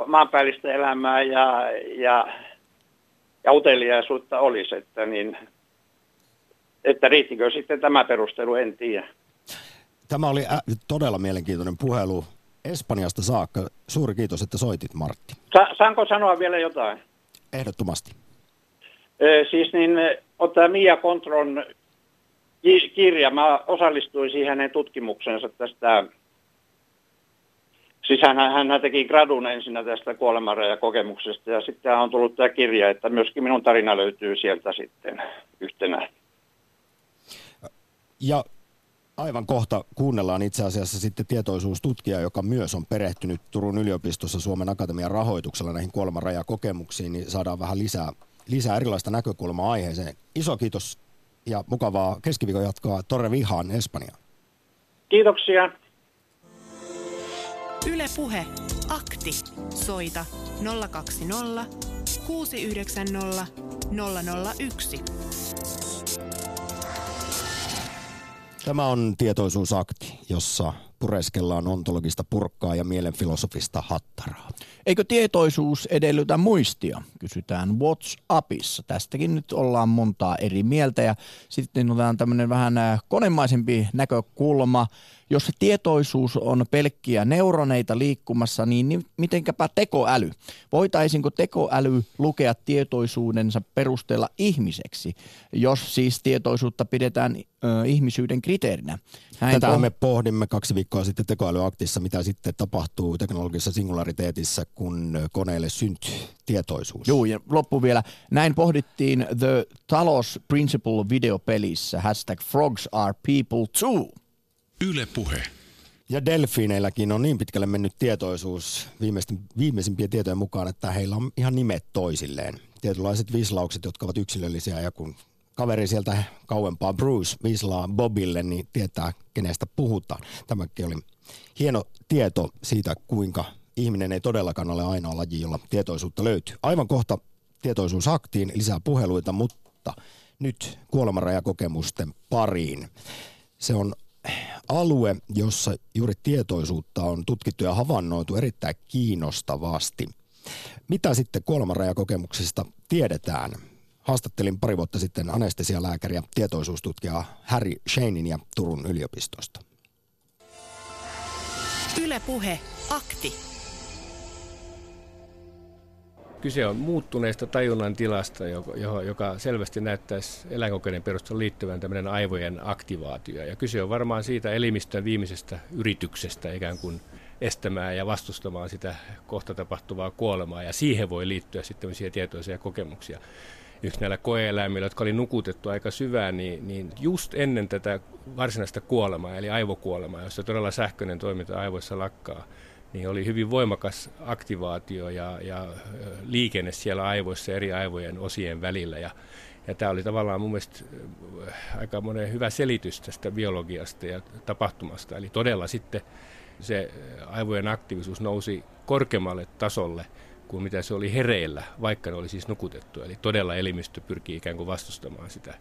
Speaker 7: maanpäällistä elämää ja, ja, ja uteliaisuutta olisi, että, niin, että riittikö sitten tämä perustelu, en tiedä.
Speaker 1: Tämä oli ä- todella mielenkiintoinen puhelu Espanjasta saakka. Suuri kiitos, että soitit, Martti.
Speaker 7: Sa- saanko sanoa vielä jotain?
Speaker 1: Ehdottomasti.
Speaker 7: Ö, siis niin, ottaa Mia Kontron kirja. Mä osallistuin siihen hänen tutkimuksensa tästä Siis hän, hän teki gradun ensin tästä kuolemanrajakokemuksesta ja sitten on tullut tämä kirja, että myöskin minun tarina löytyy sieltä sitten yhtenä.
Speaker 1: Ja aivan kohta kuunnellaan itse asiassa sitten tietoisuustutkija, joka myös on perehtynyt Turun yliopistossa Suomen Akatemian rahoituksella näihin kuolemanrajakokemuksiin, niin saadaan vähän lisää, lisää erilaista näkökulmaa aiheeseen. Iso kiitos ja mukavaa keskiviikon jatkoa Torre Vihaan Espanjaan.
Speaker 7: Kiitoksia.
Speaker 3: Yle Puhe. Akti. Soita 020 690 001.
Speaker 1: Tämä on tietoisuusakti, jossa pureskellaan ontologista purkkaa ja mielenfilosofista hattaraa.
Speaker 2: Eikö tietoisuus edellytä muistia? Kysytään WhatsAppissa. Tästäkin nyt ollaan montaa eri mieltä ja sitten otetaan tämmöinen vähän äh, konemaisempi näkökulma. Jos tietoisuus on pelkkiä neuroneita liikkumassa, niin mitenkäpä tekoäly? Voitaisinko tekoäly lukea tietoisuudensa perusteella ihmiseksi, jos siis tietoisuutta pidetään ö, ihmisyyden kriteerinä?
Speaker 1: Näin Tätä me pohdimme kaksi viikkoa sitten tekoälyaktissa, mitä sitten tapahtuu teknologisessa singulariteetissa, kun koneelle syntyy tietoisuus.
Speaker 2: Joo, ja loppu vielä. Näin pohdittiin The Talos Principle videopelissä. Hashtag frogs are people too.
Speaker 5: Yle Puhe.
Speaker 1: Ja delfiineilläkin on niin pitkälle mennyt tietoisuus viimeisimpien tietojen mukaan, että heillä on ihan nimet toisilleen. Tietynlaiset vislaukset, jotka ovat yksilöllisiä ja kun kaveri sieltä kauempaa Bruce vislaa Bobille, niin tietää kenestä puhutaan. Tämäkin oli hieno tieto siitä, kuinka ihminen ei todellakaan ole ainoa laji, jolla tietoisuutta löytyy. Aivan kohta tietoisuusaktiin lisää puheluita, mutta nyt kuolemanrajakokemusten pariin. Se on alue, jossa juuri tietoisuutta on tutkittu ja havainnoitu erittäin kiinnostavasti. Mitä sitten kuolemanrajakokemuksista tiedetään? Haastattelin pari vuotta sitten anestesialääkäriä tietoisuustutkija Harry Shanein ja Turun yliopistosta.
Speaker 3: Ylepuhe akti.
Speaker 8: Kyse on muuttuneesta tajunnan tilasta, joka selvästi näyttäisi eläinkokeiden perusteella liittyvän tämmöinen aivojen aktivaatio. Ja kyse on varmaan siitä elimistön viimeisestä yrityksestä ikään kuin estämään ja vastustamaan sitä kohta tapahtuvaa kuolemaa. Ja siihen voi liittyä sitten tämmöisiä tietoisia kokemuksia. Yksi näillä koeeläimillä, jotka oli nukutettu aika syvään, niin, niin just ennen tätä varsinaista kuolemaa, eli aivokuolemaa, jossa todella sähköinen toiminta aivoissa lakkaa, niin oli hyvin voimakas aktivaatio ja, ja liikenne siellä aivoissa eri aivojen osien välillä. Ja, ja tämä oli tavallaan mun mielestä aika monen hyvä selitys tästä biologiasta ja tapahtumasta. Eli todella sitten se aivojen aktiivisuus nousi korkeammalle tasolle kuin mitä se oli hereillä, vaikka ne oli siis nukutettu. Eli todella elimistö pyrkii ikään kuin vastustamaan sitä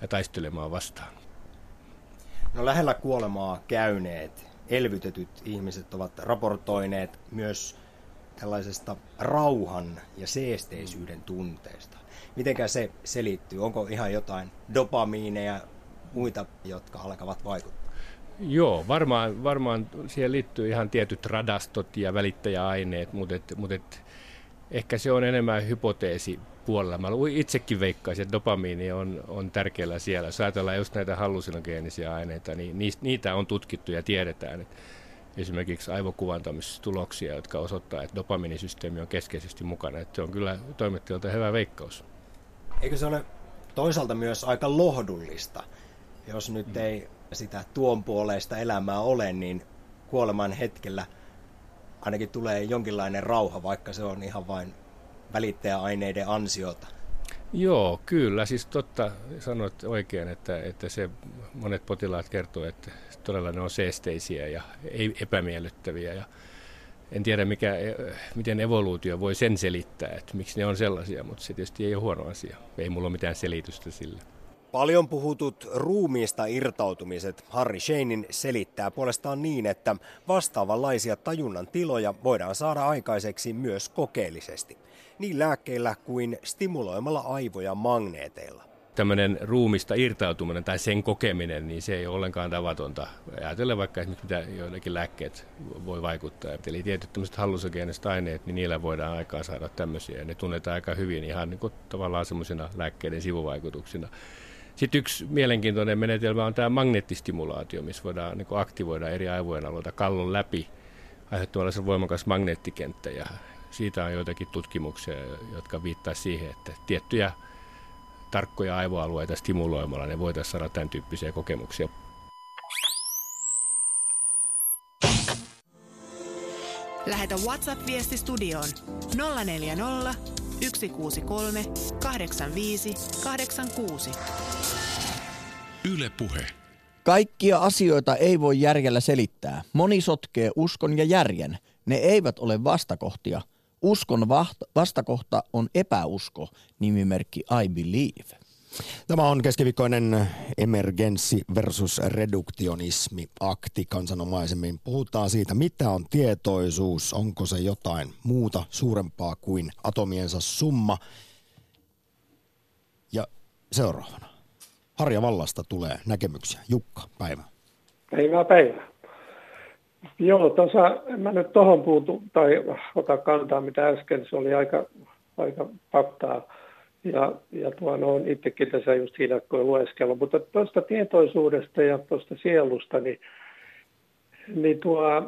Speaker 8: ja taistelemaan vastaan.
Speaker 9: No lähellä kuolemaa käyneet elvytetyt ihmiset ovat raportoineet myös tällaisesta rauhan ja seesteisyyden tunteesta. Mitenkä se selittyy? Onko ihan jotain dopamiineja ja muita, jotka alkavat vaikuttaa?
Speaker 8: Joo, varmaan, varmaan siihen liittyy ihan tietyt radastot ja välittäjäaineet, mutta, et, mutta et, ehkä se on enemmän hypoteesi puolella. Mä itsekin veikkaisin, että dopamiini on, on tärkeällä siellä. Jos ajatellaan just näitä hallusinogeenisia aineita, niin niitä on tutkittu ja tiedetään, että esimerkiksi aivokuvantamistuloksia, jotka osoittaa, että dopamiinisysteemi on keskeisesti mukana. Että se on kyllä toimittajalta hyvä veikkaus.
Speaker 9: Eikö se ole toisaalta myös aika lohdullista, jos nyt mm. ei sitä tuon puoleista elämää ole, niin kuoleman hetkellä ainakin tulee jonkinlainen rauha, vaikka se on ihan vain välittäjäaineiden ansiota.
Speaker 8: Joo, kyllä. Siis totta sanoit oikein, että, että se monet potilaat kertoo, että todella ne on seesteisiä ja epämiellyttäviä. Ja en tiedä, mikä, miten evoluutio voi sen selittää, että miksi ne on sellaisia, mutta se tietysti ei ole huono asia. Ei mulla ole mitään selitystä sille.
Speaker 9: Paljon puhutut ruumiista irtautumiset Harry Shanein selittää puolestaan niin, että vastaavanlaisia tajunnan tiloja voidaan saada aikaiseksi myös kokeellisesti niin lääkkeillä kuin stimuloimalla aivoja magneeteilla.
Speaker 8: Tämmöinen ruumista irtautuminen tai sen kokeminen, niin se ei ole ollenkaan tavatonta. Ajatellen vaikka esimerkiksi mitä joillakin lääkkeet voi vaikuttaa. Eli tietyt tämmöiset hallusogeeniset aineet, niin niillä voidaan aikaan saada tämmöisiä. Ne tunnetaan aika hyvin ihan niin kuin tavallaan semmoisina lääkkeiden sivuvaikutuksina. Sitten yksi mielenkiintoinen menetelmä on tämä magneettistimulaatio, missä voidaan niin aktivoida eri aivojen alueita kallon läpi aiheuttamalla voimakas magneettikenttä. Ja siitä on joitakin tutkimuksia, jotka viittaa siihen, että tiettyjä tarkkoja aivoalueita stimuloimalla ne voitaisiin saada tämän tyyppisiä kokemuksia.
Speaker 3: Lähetä WhatsApp-viesti studioon 040 163 85 86.
Speaker 5: Yle Puhe.
Speaker 2: Kaikkia asioita ei voi järjellä selittää. Moni sotkee uskon ja järjen. Ne eivät ole vastakohtia. Uskon vastakohta on epäusko, nimimerkki I believe.
Speaker 1: Tämä on keskiviikkoinen emergenssi versus reduktionismi akti kansanomaisemmin. Puhutaan siitä, mitä on tietoisuus, onko se jotain muuta suurempaa kuin atomiensa summa. Ja seuraavana. Harja Vallasta tulee näkemyksiä. Jukka, päivä.
Speaker 5: Päivää, päivää. Joo, tuossa, en mä nyt tuohon puutu tai ota kantaa, mitä äsken, se oli aika, aika faktaa ja, ja tuon on itsekin tässä just hiljakkoin lueskellut. Mutta tuosta tietoisuudesta ja tuosta sielusta, niin, niin tuo,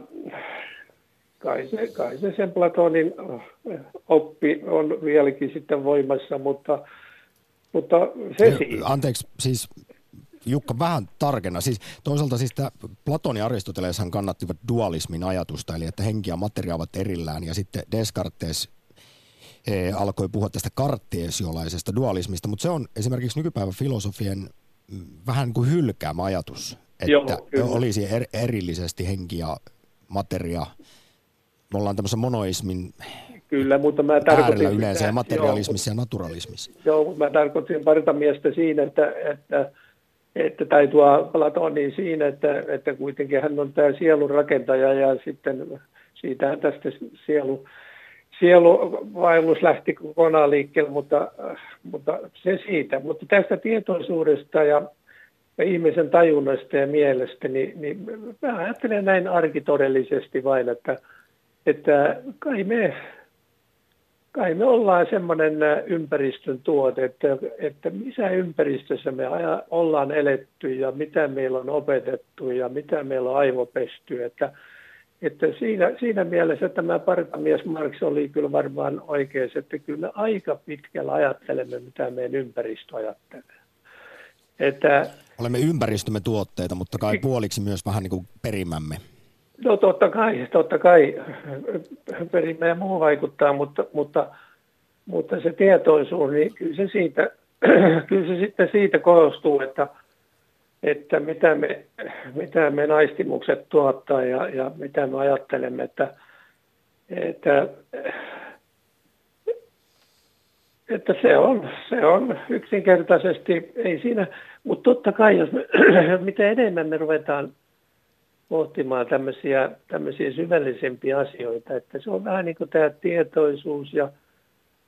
Speaker 5: kai, se, kai se sen Platonin oppi on vieläkin sitten voimassa, mutta, mutta se
Speaker 1: ja, siis. Anteeksi, siis Jukka, vähän tarkenna. Siis toisaalta siis Platoni ja Aristoteleeshan kannattivat dualismin ajatusta, eli että henki ja materia ovat erillään, ja sitten Descartes e, alkoi puhua tästä karttiesiolaisesta dualismista, mutta se on esimerkiksi nykypäivän filosofien mm, vähän kuin hylkäämä ajatus, että Joo, olisi er, erillisesti henki ja materia. Me ollaan tämmöisen monoismin
Speaker 5: Kyllä, mutta mä tarkoitin...
Speaker 1: yleensä sitä, ja materialismissa joo, ja naturalismissa.
Speaker 5: Joo, mutta mä tarkoitin parita miestä siinä, että, että, että tai tuo Platonin siinä, että, että kuitenkin hän on tämä sielun rakentaja ja sitten siitä tästä sielu sieluvaellus lähti kokonaan liikkeelle, mutta, mutta se siitä. Mutta tästä tietoisuudesta ja, ja ihmisen tajunnasta ja mielestä, niin, niin mä ajattelen näin arkitodellisesti vain, että, että kai me, kai me ollaan semmoinen ympäristön tuote, että, että missä ympäristössä me ollaan eletty ja mitä meillä on opetettu ja mitä meillä on aivopesty, että – että siinä, siinä mielessä tämä partamies Marx oli kyllä varmaan oikeassa, että kyllä me aika pitkällä ajattelemme, mitä meidän ympäristö ajattelee.
Speaker 1: Että, Olemme ympäristömme tuotteita, mutta kai puoliksi myös vähän niin kuin perimämme.
Speaker 5: No totta kai, totta kai. Perimä ja muu vaikuttaa, mutta, mutta, mutta se tietoisuus, niin kyllä se, siitä, kyllä se sitten siitä koostuu, että – että mitä me, mitä me naistimukset tuottaa ja, ja mitä me ajattelemme, että, että, että se, on, se on yksinkertaisesti, ei siinä, mutta totta kai, jos me, mitä enemmän me ruvetaan pohtimaan tämmöisiä, tämmöisiä syvällisempiä asioita, että se on vähän niin kuin tämä tietoisuus ja –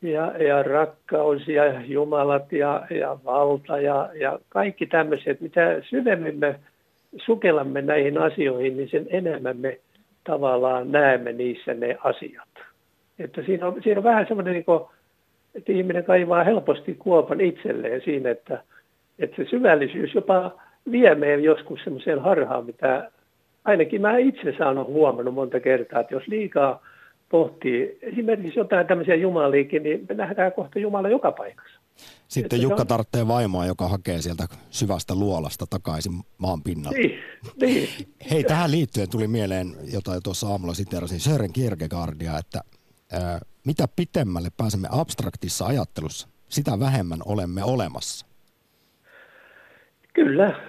Speaker 5: ja, ja rakkaus ja jumalat ja, ja valta ja, ja kaikki tämmöiset, mitä syvemmin me sukellamme näihin asioihin, niin sen enemmän me tavallaan näemme niissä ne asiat. Että siinä on, siinä on vähän semmoinen, niin kuin, että ihminen kaivaa helposti kuopan itselleen siinä, että, että se syvällisyys jopa vie meidän joskus semmoiseen harhaan, mitä ainakin mä itse saan huomannut monta kertaa, että jos liikaa – pohtii esimerkiksi jotain tämmöisiä jumaliikin, niin me nähdään kohta Jumala joka paikassa.
Speaker 1: Sitten Jukka on... tarvitsee vaimoa, joka hakee sieltä syvästä luolasta takaisin maan pinnalle.
Speaker 5: Niin, niin.
Speaker 1: Hei, tähän liittyen tuli mieleen, jota tuossa aamulla siterasin Sören Kierkegaardia, että ää, mitä pitemmälle pääsemme abstraktissa ajattelussa, sitä vähemmän olemme olemassa.
Speaker 5: Kyllä,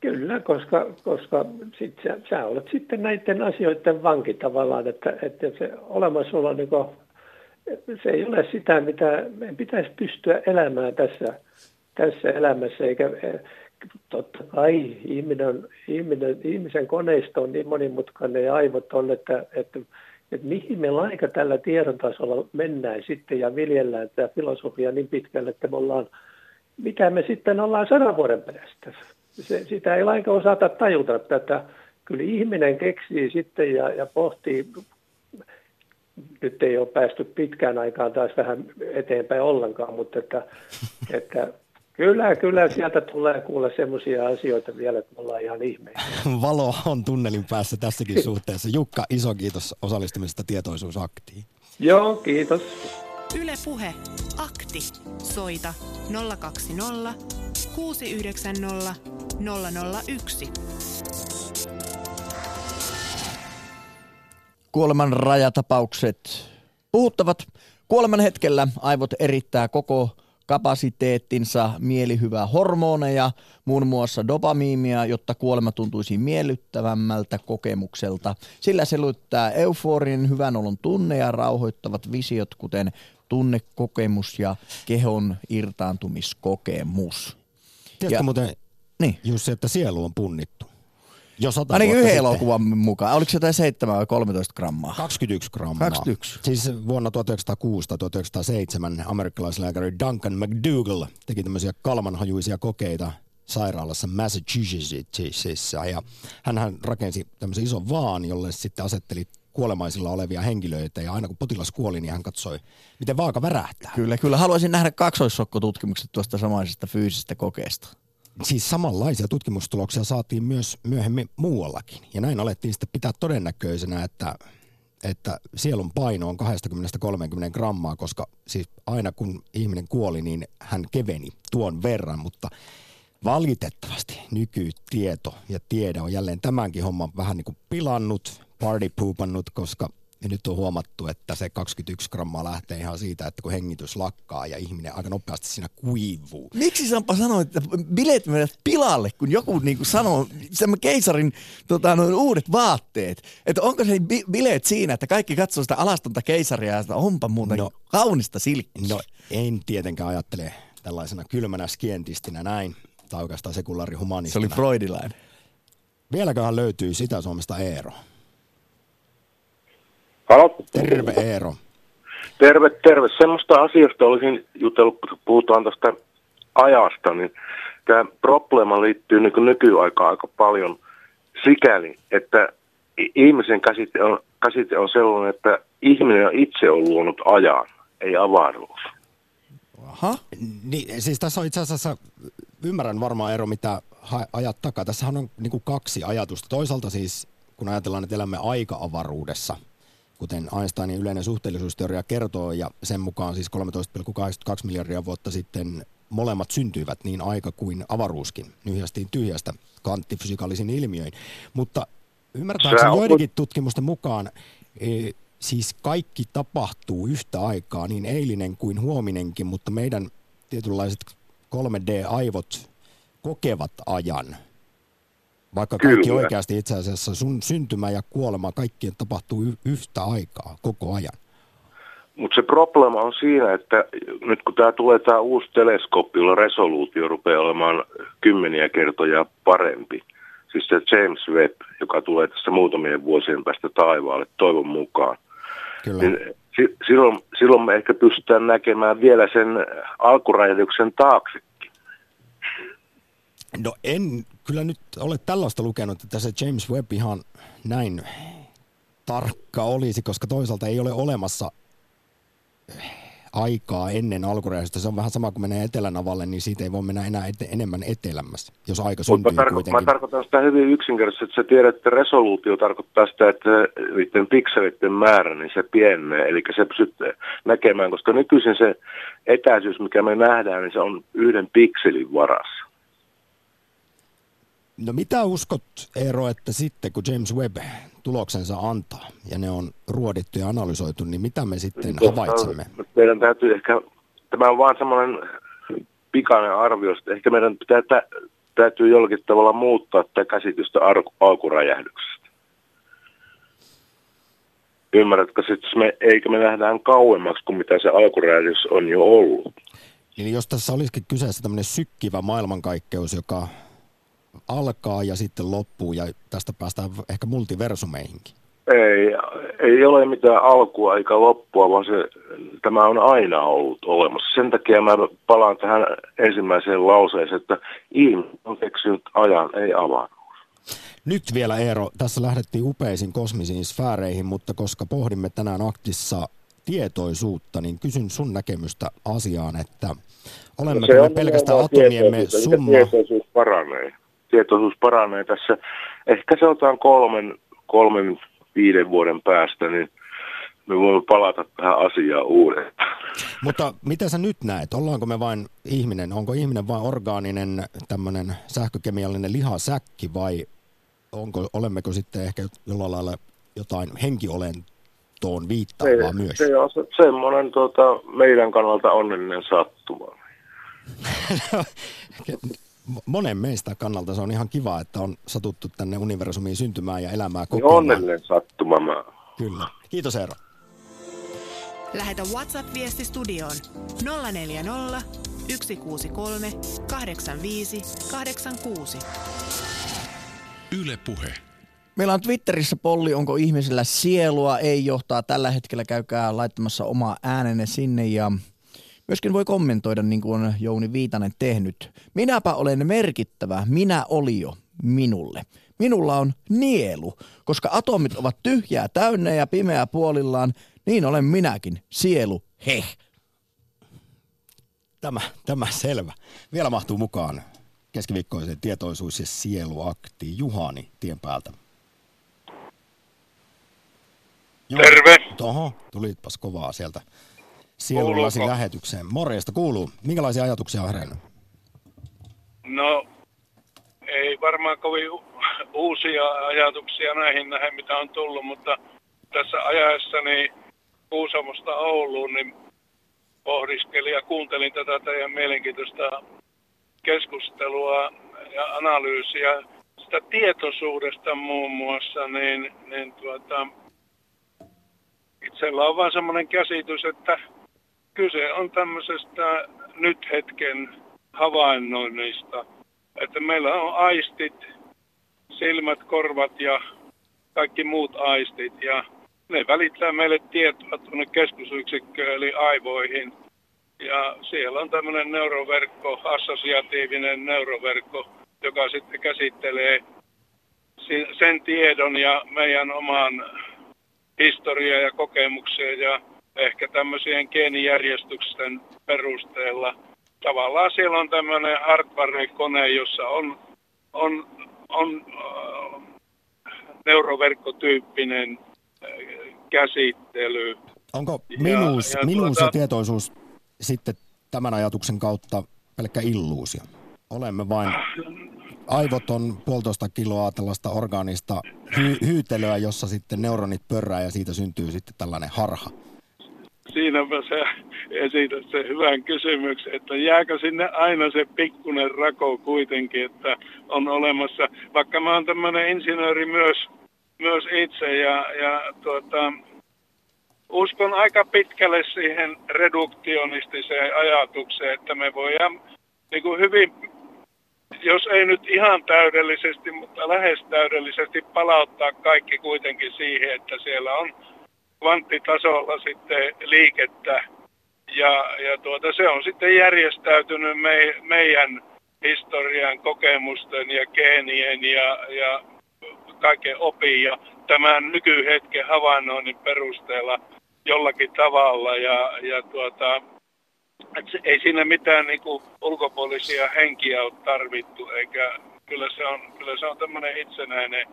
Speaker 5: Kyllä, koska, koska sit sä, sä olet sitten näiden asioiden vanki tavallaan, että, että se olemassaolo, niin kuin, se ei ole sitä, mitä meidän pitäisi pystyä elämään tässä, tässä elämässä, eikä totta kai ihminen ihminen, ihmisen koneisto on niin monimutkainen ja aivot on, että, että, että mihin me aika tällä tiedon tasolla mennään sitten ja viljellään tämä filosofia niin pitkälle, että me ollaan, mitä me sitten ollaan sadan vuoden perästä se, sitä ei lainkaan osata tajuta tätä. Kyllä ihminen keksii sitten ja, ja pohtii, nyt ei ole päästy pitkään aikaan taas vähän eteenpäin ollenkaan, mutta että, että Kyllä, kyllä sieltä tulee kuulla semmoisia asioita vielä, että me ollaan ihan ihmeitä.
Speaker 1: Valo on tunnelin päässä tässäkin suhteessa. Jukka, iso kiitos osallistumisesta tietoisuusaktiin.
Speaker 5: Joo, kiitos.
Speaker 3: Yle Puhe. Akti. Soita 020 690 001.
Speaker 2: Kuoleman rajatapaukset puhuttavat. Kuoleman hetkellä aivot erittää koko kapasiteettinsa mielihyvää hormoneja, muun muassa dopamiimia, jotta kuolema tuntuisi miellyttävämmältä kokemukselta. Sillä selvittää euforinen hyvän olon tunne ja rauhoittavat visiot, kuten tunnekokemus ja kehon irtaantumiskokemus.
Speaker 1: Tiedätkö
Speaker 2: Ja-
Speaker 1: muuten,
Speaker 2: Niin.
Speaker 1: Jussi, että sielu on punnittu? Jo sata
Speaker 2: Ainakin yhden
Speaker 1: sitten.
Speaker 2: elokuvan mukaan. Oliko se jotain 7 vai 13 grammaa?
Speaker 1: 21 grammaa.
Speaker 2: 21.
Speaker 1: Siis vuonna 1906-1907 amerikkalaislääkäri Duncan McDougall teki tämmöisiä kalmanhajuisia kokeita sairaalassa Massachusettsissa ja hän rakensi tämmöisen ison vaan, jolle sitten asetteli kuolemaisilla olevia henkilöitä ja aina kun potilas kuoli, niin hän katsoi, miten vaaka värähtää.
Speaker 2: Kyllä, kyllä. Haluaisin nähdä kaksoissokkotutkimukset tuosta samaisesta fyysisestä kokeesta.
Speaker 1: Siis samanlaisia tutkimustuloksia saatiin myös myöhemmin muuallakin. Ja näin alettiin sitten pitää todennäköisenä, että, että sielun paino on 20-30 grammaa, koska siis aina kun ihminen kuoli, niin hän keveni tuon verran, mutta valitettavasti nykytieto ja tiede on jälleen tämänkin homman vähän niin kuin pilannut, partypoopannut, koska nyt on huomattu, että se 21 grammaa lähtee ihan siitä, että kun hengitys lakkaa ja ihminen aika nopeasti siinä kuivuu.
Speaker 2: Miksi Sampa sanoi, että bileet menevät pilalle, kun joku niin kuin sanoo, semmoinen keisarin tota, noin uudet vaatteet. Että onko se bi- bileet siinä, että kaikki katsoo sitä alastonta keisaria ja sitä onpa muuten no,
Speaker 1: No.
Speaker 2: kaunista silkkiä.
Speaker 1: No en tietenkään ajattele tällaisena kylmänä skientistinä näin, tai oikeastaan
Speaker 2: se
Speaker 1: sekulaarihumanistina.
Speaker 2: oli freudilainen.
Speaker 1: Vieläköhän löytyy sitä Suomesta Eero.
Speaker 10: Halo?
Speaker 1: Terve Eero.
Speaker 10: Terve, terve. Semmoista asiasta olisin jutellut, kun puhutaan tästä ajasta, niin tämä probleema liittyy niin nykyaikaan aika paljon sikäli, että ihmisen käsite on, käsite on sellainen, että ihminen itse on luonut ajan, ei avaruus.
Speaker 2: Aha.
Speaker 1: Niin, siis tässä on itse asiassa, ymmärrän varmaan Eero, mitä ajat takaa. Tässähän on niin kuin kaksi ajatusta. Toisaalta siis, kun ajatellaan, että elämme aika-avaruudessa, kuten Einsteinin yleinen suhteellisuusteoria kertoo, ja sen mukaan siis 13,82 miljardia vuotta sitten molemmat syntyivät, niin aika kuin avaruuskin, nyhjästiin tyhjästä kvanttifysikaalisin ilmiöin. Mutta ymmärtääkseni joidenkin tutkimusten mukaan e, siis kaikki tapahtuu yhtä aikaa, niin eilinen kuin huominenkin, mutta meidän tietynlaiset 3D-aivot kokevat ajan. Vaikka kaikki
Speaker 10: Kyllä.
Speaker 1: oikeasti itse asiassa sun syntymä ja kuolema, kaikkien tapahtuu y- yhtä aikaa, koko ajan.
Speaker 10: Mutta se probleema on siinä, että nyt kun tämä tulee tämä uusi teleskooppi, jolla resoluutio rupeaa olemaan kymmeniä kertoja parempi, siis se James Webb, joka tulee tässä muutamien vuosien päästä taivaalle toivon mukaan,
Speaker 1: Kyllä.
Speaker 10: niin si- silloin, silloin me ehkä pystytään näkemään vielä sen alkuräjähdyksen taakse.
Speaker 1: No en kyllä nyt ole tällaista lukenut, että se James Webb ihan näin tarkka olisi, koska toisaalta ei ole olemassa aikaa ennen alkuräjähdystä. Se on vähän sama kuin menee etelänavalle, niin siitä ei voi mennä enää ete- enemmän etelämmässä, jos aika syntyy
Speaker 10: mä, tarko- mä
Speaker 1: kuitenkin.
Speaker 10: tarkoitan sitä hyvin yksinkertaisesti, että sä tiedät, että resoluutio tarkoittaa sitä, että niiden pikselitten määrä, niin se pienenee, eli se pystyt näkemään, koska nykyisin se etäisyys, mikä me nähdään, niin se on yhden pikselin varassa.
Speaker 1: No mitä uskot, Eero, että sitten kun James Webb tuloksensa antaa ja ne on ruodittu ja analysoitu, niin mitä me sitten havaitsemme?
Speaker 10: Meidän täytyy ehkä, tämä on vaan semmoinen pikainen arvio, että ehkä meidän pitää, tä, täytyy jollakin tavalla muuttaa tätä käsitystä alkuräjähdyksestä. Ymmärrätkö, että me, eikä me nähdään kauemmaksi kuin mitä se alkuräjähdys on jo ollut.
Speaker 1: Eli jos tässä olisikin kyseessä tämmöinen sykkivä maailmankaikkeus, joka alkaa ja sitten loppuu ja tästä päästään ehkä multiversumeihinkin.
Speaker 10: Ei, ei ole mitään alkua eikä loppua, vaan se, tämä on aina ollut olemassa. Sen takia mä palaan tähän ensimmäiseen lauseeseen, että ihminen on keksinyt ajan, ei avaruus.
Speaker 1: Nyt vielä Eero, tässä lähdettiin upeisiin kosmisiin sfääreihin, mutta koska pohdimme tänään aktissa tietoisuutta, niin kysyn sun näkemystä asiaan, että olemmeko me pelkästään atomiemme summa.
Speaker 10: Tietoisuus paranee. Tietoisuus paranee tässä. Ehkä se otetaan kolmen, kolmen, viiden vuoden päästä, niin me voimme palata tähän asiaan uudestaan.
Speaker 1: Mutta mitä sä nyt näet? Ollaanko me vain ihminen? Onko ihminen vain orgaaninen tämmöinen sähkökemiallinen lihasäkki vai onko, olemmeko sitten ehkä jollain lailla jotain henkiolentoon viittaavaa
Speaker 10: se,
Speaker 1: myös?
Speaker 10: se on se, semmoinen tota, meidän kannalta onnellinen sattuma.
Speaker 1: Monen meistä kannalta se on ihan kiva, että on satuttu tänne universumiin syntymään ja elämää
Speaker 10: Niin
Speaker 1: kokemaan.
Speaker 10: onnellinen sattuma mä.
Speaker 1: Kyllä. Kiitos Eero.
Speaker 3: Lähetä WhatsApp-viesti studioon 040 163 85 86.
Speaker 11: Yle Puhe.
Speaker 2: Meillä on Twitterissä polli, onko ihmisellä sielua, ei johtaa tällä hetkellä, käykää laittamassa omaa äänenne sinne ja myöskin voi kommentoida niin kuin on Jouni Viitanen tehnyt. Minäpä olen merkittävä, minä olio minulle. Minulla on nielu, koska atomit ovat tyhjää täynnä ja pimeää puolillaan, niin olen minäkin, sielu, heh.
Speaker 1: Tämä, tämä selvä. Vielä mahtuu mukaan keskiviikkoisen tietoisuus- ja sieluakti Juhani tien päältä. Juhani.
Speaker 12: Terve.
Speaker 1: Oho, tulipas kovaa sieltä sielunlasi
Speaker 12: Kuuluuko?
Speaker 1: lähetykseen. Morjesta kuuluu. Minkälaisia ajatuksia on herännyt?
Speaker 12: No, ei varmaan kovin u- uusia ajatuksia näihin näihin, mitä on tullut, mutta tässä ajaessani Kuusamosta Ouluun, niin pohdiskelin ja kuuntelin tätä teidän mielenkiintoista keskustelua ja analyysiä sitä tietoisuudesta muun muassa, niin, niin tuota, itsellä on vaan semmoinen käsitys, että kyse on tämmöisestä nyt hetken havainnoinnista. Että meillä on aistit, silmät, korvat ja kaikki muut aistit ja ne välittää meille tietoa tuonne keskusyksikköön eli aivoihin. Ja siellä on tämmöinen neuroverkko, assosiatiivinen neuroverkko, joka sitten käsittelee si- sen tiedon ja meidän oman historiaa ja kokemuksia ja ehkä tämmöisien geenijärjestyksen perusteella. Tavallaan siellä on tämmöinen hardware-kone, jossa on, on, on äh, neuroverkkotyyppinen äh, käsittely.
Speaker 1: Onko
Speaker 12: Ja-
Speaker 1: minuus,
Speaker 12: ja
Speaker 1: minuus ja
Speaker 12: tuota-
Speaker 1: tietoisuus sitten tämän ajatuksen kautta pelkkä illuusio? Olemme vain, aivot on puolitoista kiloa tällaista orgaanista hy- hyytelöä, jossa sitten neuronit pörrää ja siitä syntyy sitten tällainen harha.
Speaker 12: Siinäpä se esität sen hyvän kysymyksen, että jääkö sinne aina se pikkunen rako kuitenkin, että on olemassa, vaikka mä oon tämmöinen insinööri myös, myös itse ja, ja tuota, uskon aika pitkälle siihen reduktionistiseen ajatukseen, että me voidaan niin kuin hyvin, jos ei nyt ihan täydellisesti, mutta lähes täydellisesti palauttaa kaikki kuitenkin siihen, että siellä on kvanttitasolla sitten liikettä. Ja, ja tuota, se on sitten järjestäytynyt me, meidän historian, kokemusten ja geenien ja, ja kaiken opin ja tämän nykyhetken havainnoinnin perusteella jollakin tavalla. Ja, ja tuota, ei siinä mitään niin kuin, ulkopuolisia henkiä ole tarvittu, eikä kyllä se on, kyllä se on tämmöinen itsenäinen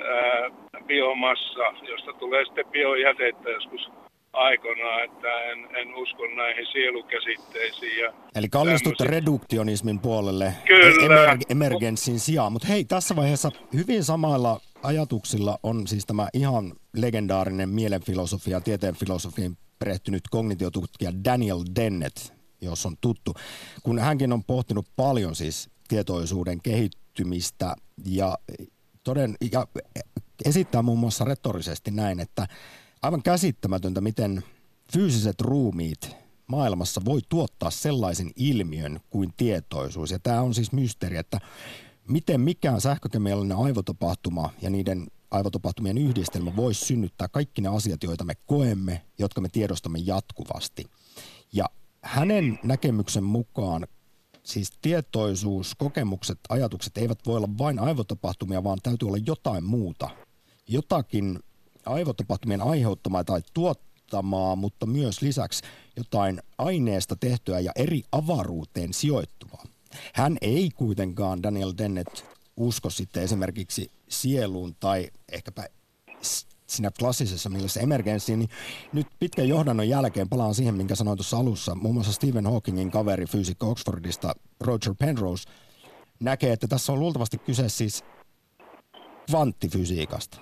Speaker 12: ää, biomassa, josta tulee sitten biojätettä joskus aikoinaan, että en, en usko näihin sielukäsitteisiin. Ja
Speaker 1: Eli kallistutte
Speaker 12: tämmöisiin.
Speaker 1: reduktionismin puolelle
Speaker 12: Kyllä.
Speaker 1: emer- emergenssin sijaan. Mutta hei, tässä vaiheessa hyvin samalla ajatuksilla on siis tämä ihan legendaarinen mielenfilosofia, tieteen filosofiin perehtynyt kognitiotutkija Daniel Dennett, jos on tuttu, kun hänkin on pohtinut paljon siis tietoisuuden kehittymistä ja, toden, ja esittää muun muassa retorisesti näin, että aivan käsittämätöntä, miten fyysiset ruumiit maailmassa voi tuottaa sellaisen ilmiön kuin tietoisuus. Ja tämä on siis mysteeri, että miten mikään sähkökemiallinen aivotapahtuma ja niiden aivotapahtumien yhdistelmä voisi synnyttää kaikki ne asiat, joita me koemme, jotka me tiedostamme jatkuvasti. Ja hänen näkemyksen mukaan siis tietoisuus, kokemukset, ajatukset eivät voi olla vain aivotapahtumia, vaan täytyy olla jotain muuta. Jotakin aivotapahtumien aiheuttamaa tai tuottamaa, mutta myös lisäksi jotain aineesta tehtyä ja eri avaruuteen sijoittuvaa. Hän ei kuitenkaan, Daniel Dennett, usko sitten esimerkiksi sieluun tai ehkäpä siinä klassisessa mielessä emergenssiin, niin nyt pitkän johdannon jälkeen palaan siihen, minkä sanoin tuossa alussa. Muun muassa Stephen Hawkingin kaveri, fyysikko Oxfordista, Roger Penrose, näkee, että tässä on luultavasti kyse siis kvanttifysiikasta.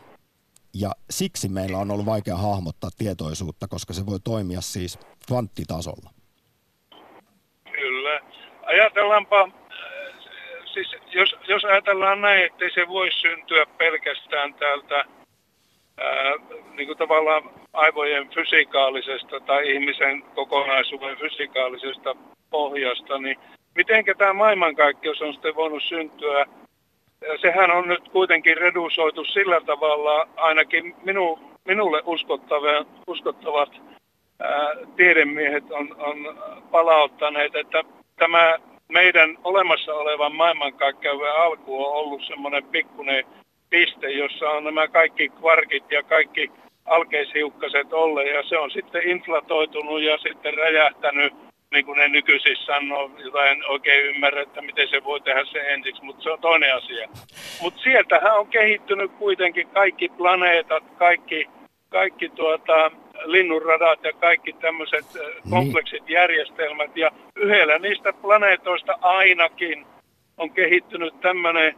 Speaker 1: Ja siksi meillä on ollut vaikea hahmottaa tietoisuutta, koska se voi toimia siis kvanttitasolla.
Speaker 12: Kyllä. ajatellaanpa, äh, siis jos, jos ajatellaan näin, että se voisi syntyä pelkästään täältä ää, niin kuin tavallaan aivojen fysikaalisesta tai ihmisen kokonaisuuden fysikaalisesta pohjasta, niin miten tämä maailmankaikkeus on sitten voinut syntyä? Sehän on nyt kuitenkin redusoitu sillä tavalla, ainakin minu, minulle uskottavat, uskottavat ää, tiedemiehet on, on palauttaneet, että tämä meidän olemassa olevan maailmankaikkeuden alku on ollut semmoinen pikkuinen piste, jossa on nämä kaikki kvarkit ja kaikki alkeishiukkaset olleet ja se on sitten inflatoitunut ja sitten räjähtänyt niin kuin ne nykyisin sanoo, jota en oikein ymmärrä, että miten se voi tehdä se ensiksi, mutta se on toinen asia. Mutta sieltähän on kehittynyt kuitenkin kaikki planeetat, kaikki, kaikki tuota, linnunradat ja kaikki tämmöiset niin. kompleksit järjestelmät. Ja yhdellä niistä planeetoista ainakin on kehittynyt tämmöinen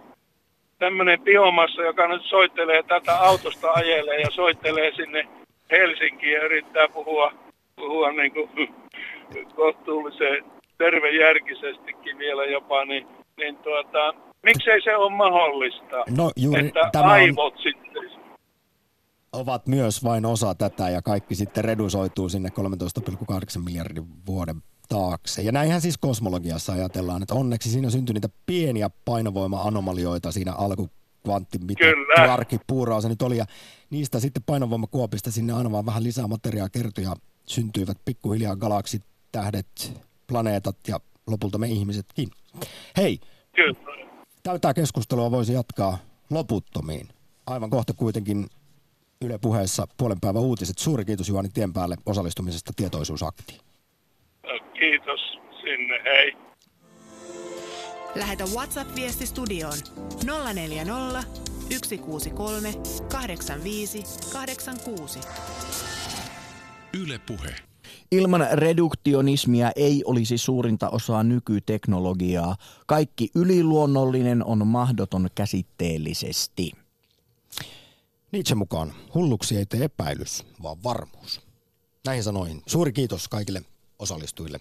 Speaker 12: tämmöinen biomassa, joka nyt soittelee tätä autosta ajelee ja soittelee sinne Helsinkiin ja yrittää puhua, puhua niin kuin kohtuullisen tervejärkisestikin vielä jopa, niin, niin tuota, miksei se ole mahdollista,
Speaker 1: no, juuri
Speaker 12: että
Speaker 1: tämä
Speaker 12: aivot on... sitten
Speaker 1: ovat myös vain osa tätä ja kaikki sitten redusoituu sinne 13,8 miljardin vuoden taakse. Ja näinhän siis kosmologiassa ajatellaan, että onneksi siinä syntyi niitä pieniä painovoima-anomalioita siinä alku kvantti, mitä Clarki Puuraa se nyt oli, ja niistä sitten painovoimakuopista sinne aina vaan vähän lisää materiaa kertyi ja syntyivät pikkuhiljaa galaksit, tähdet, planeetat ja lopulta me ihmisetkin. Hei,
Speaker 12: Kyllä.
Speaker 1: täytää keskustelua voisi jatkaa loputtomiin. Aivan kohta kuitenkin Yle puheessa puolen päivän uutiset. Suuri kiitos Juhani Tienpäälle osallistumisesta tietoisuusaktiin.
Speaker 12: Kiitos sinne, hei.
Speaker 3: Lähetä WhatsApp-viesti studioon 040 163 85 86.
Speaker 11: Yle Puhe.
Speaker 2: Ilman reduktionismia ei olisi suurinta osaa nykyteknologiaa. Kaikki yliluonnollinen on mahdoton käsitteellisesti.
Speaker 1: Nietzsche mukaan hulluksi ei tee epäilys, vaan varmuus. Näihin sanoin suuri kiitos kaikille osallistujille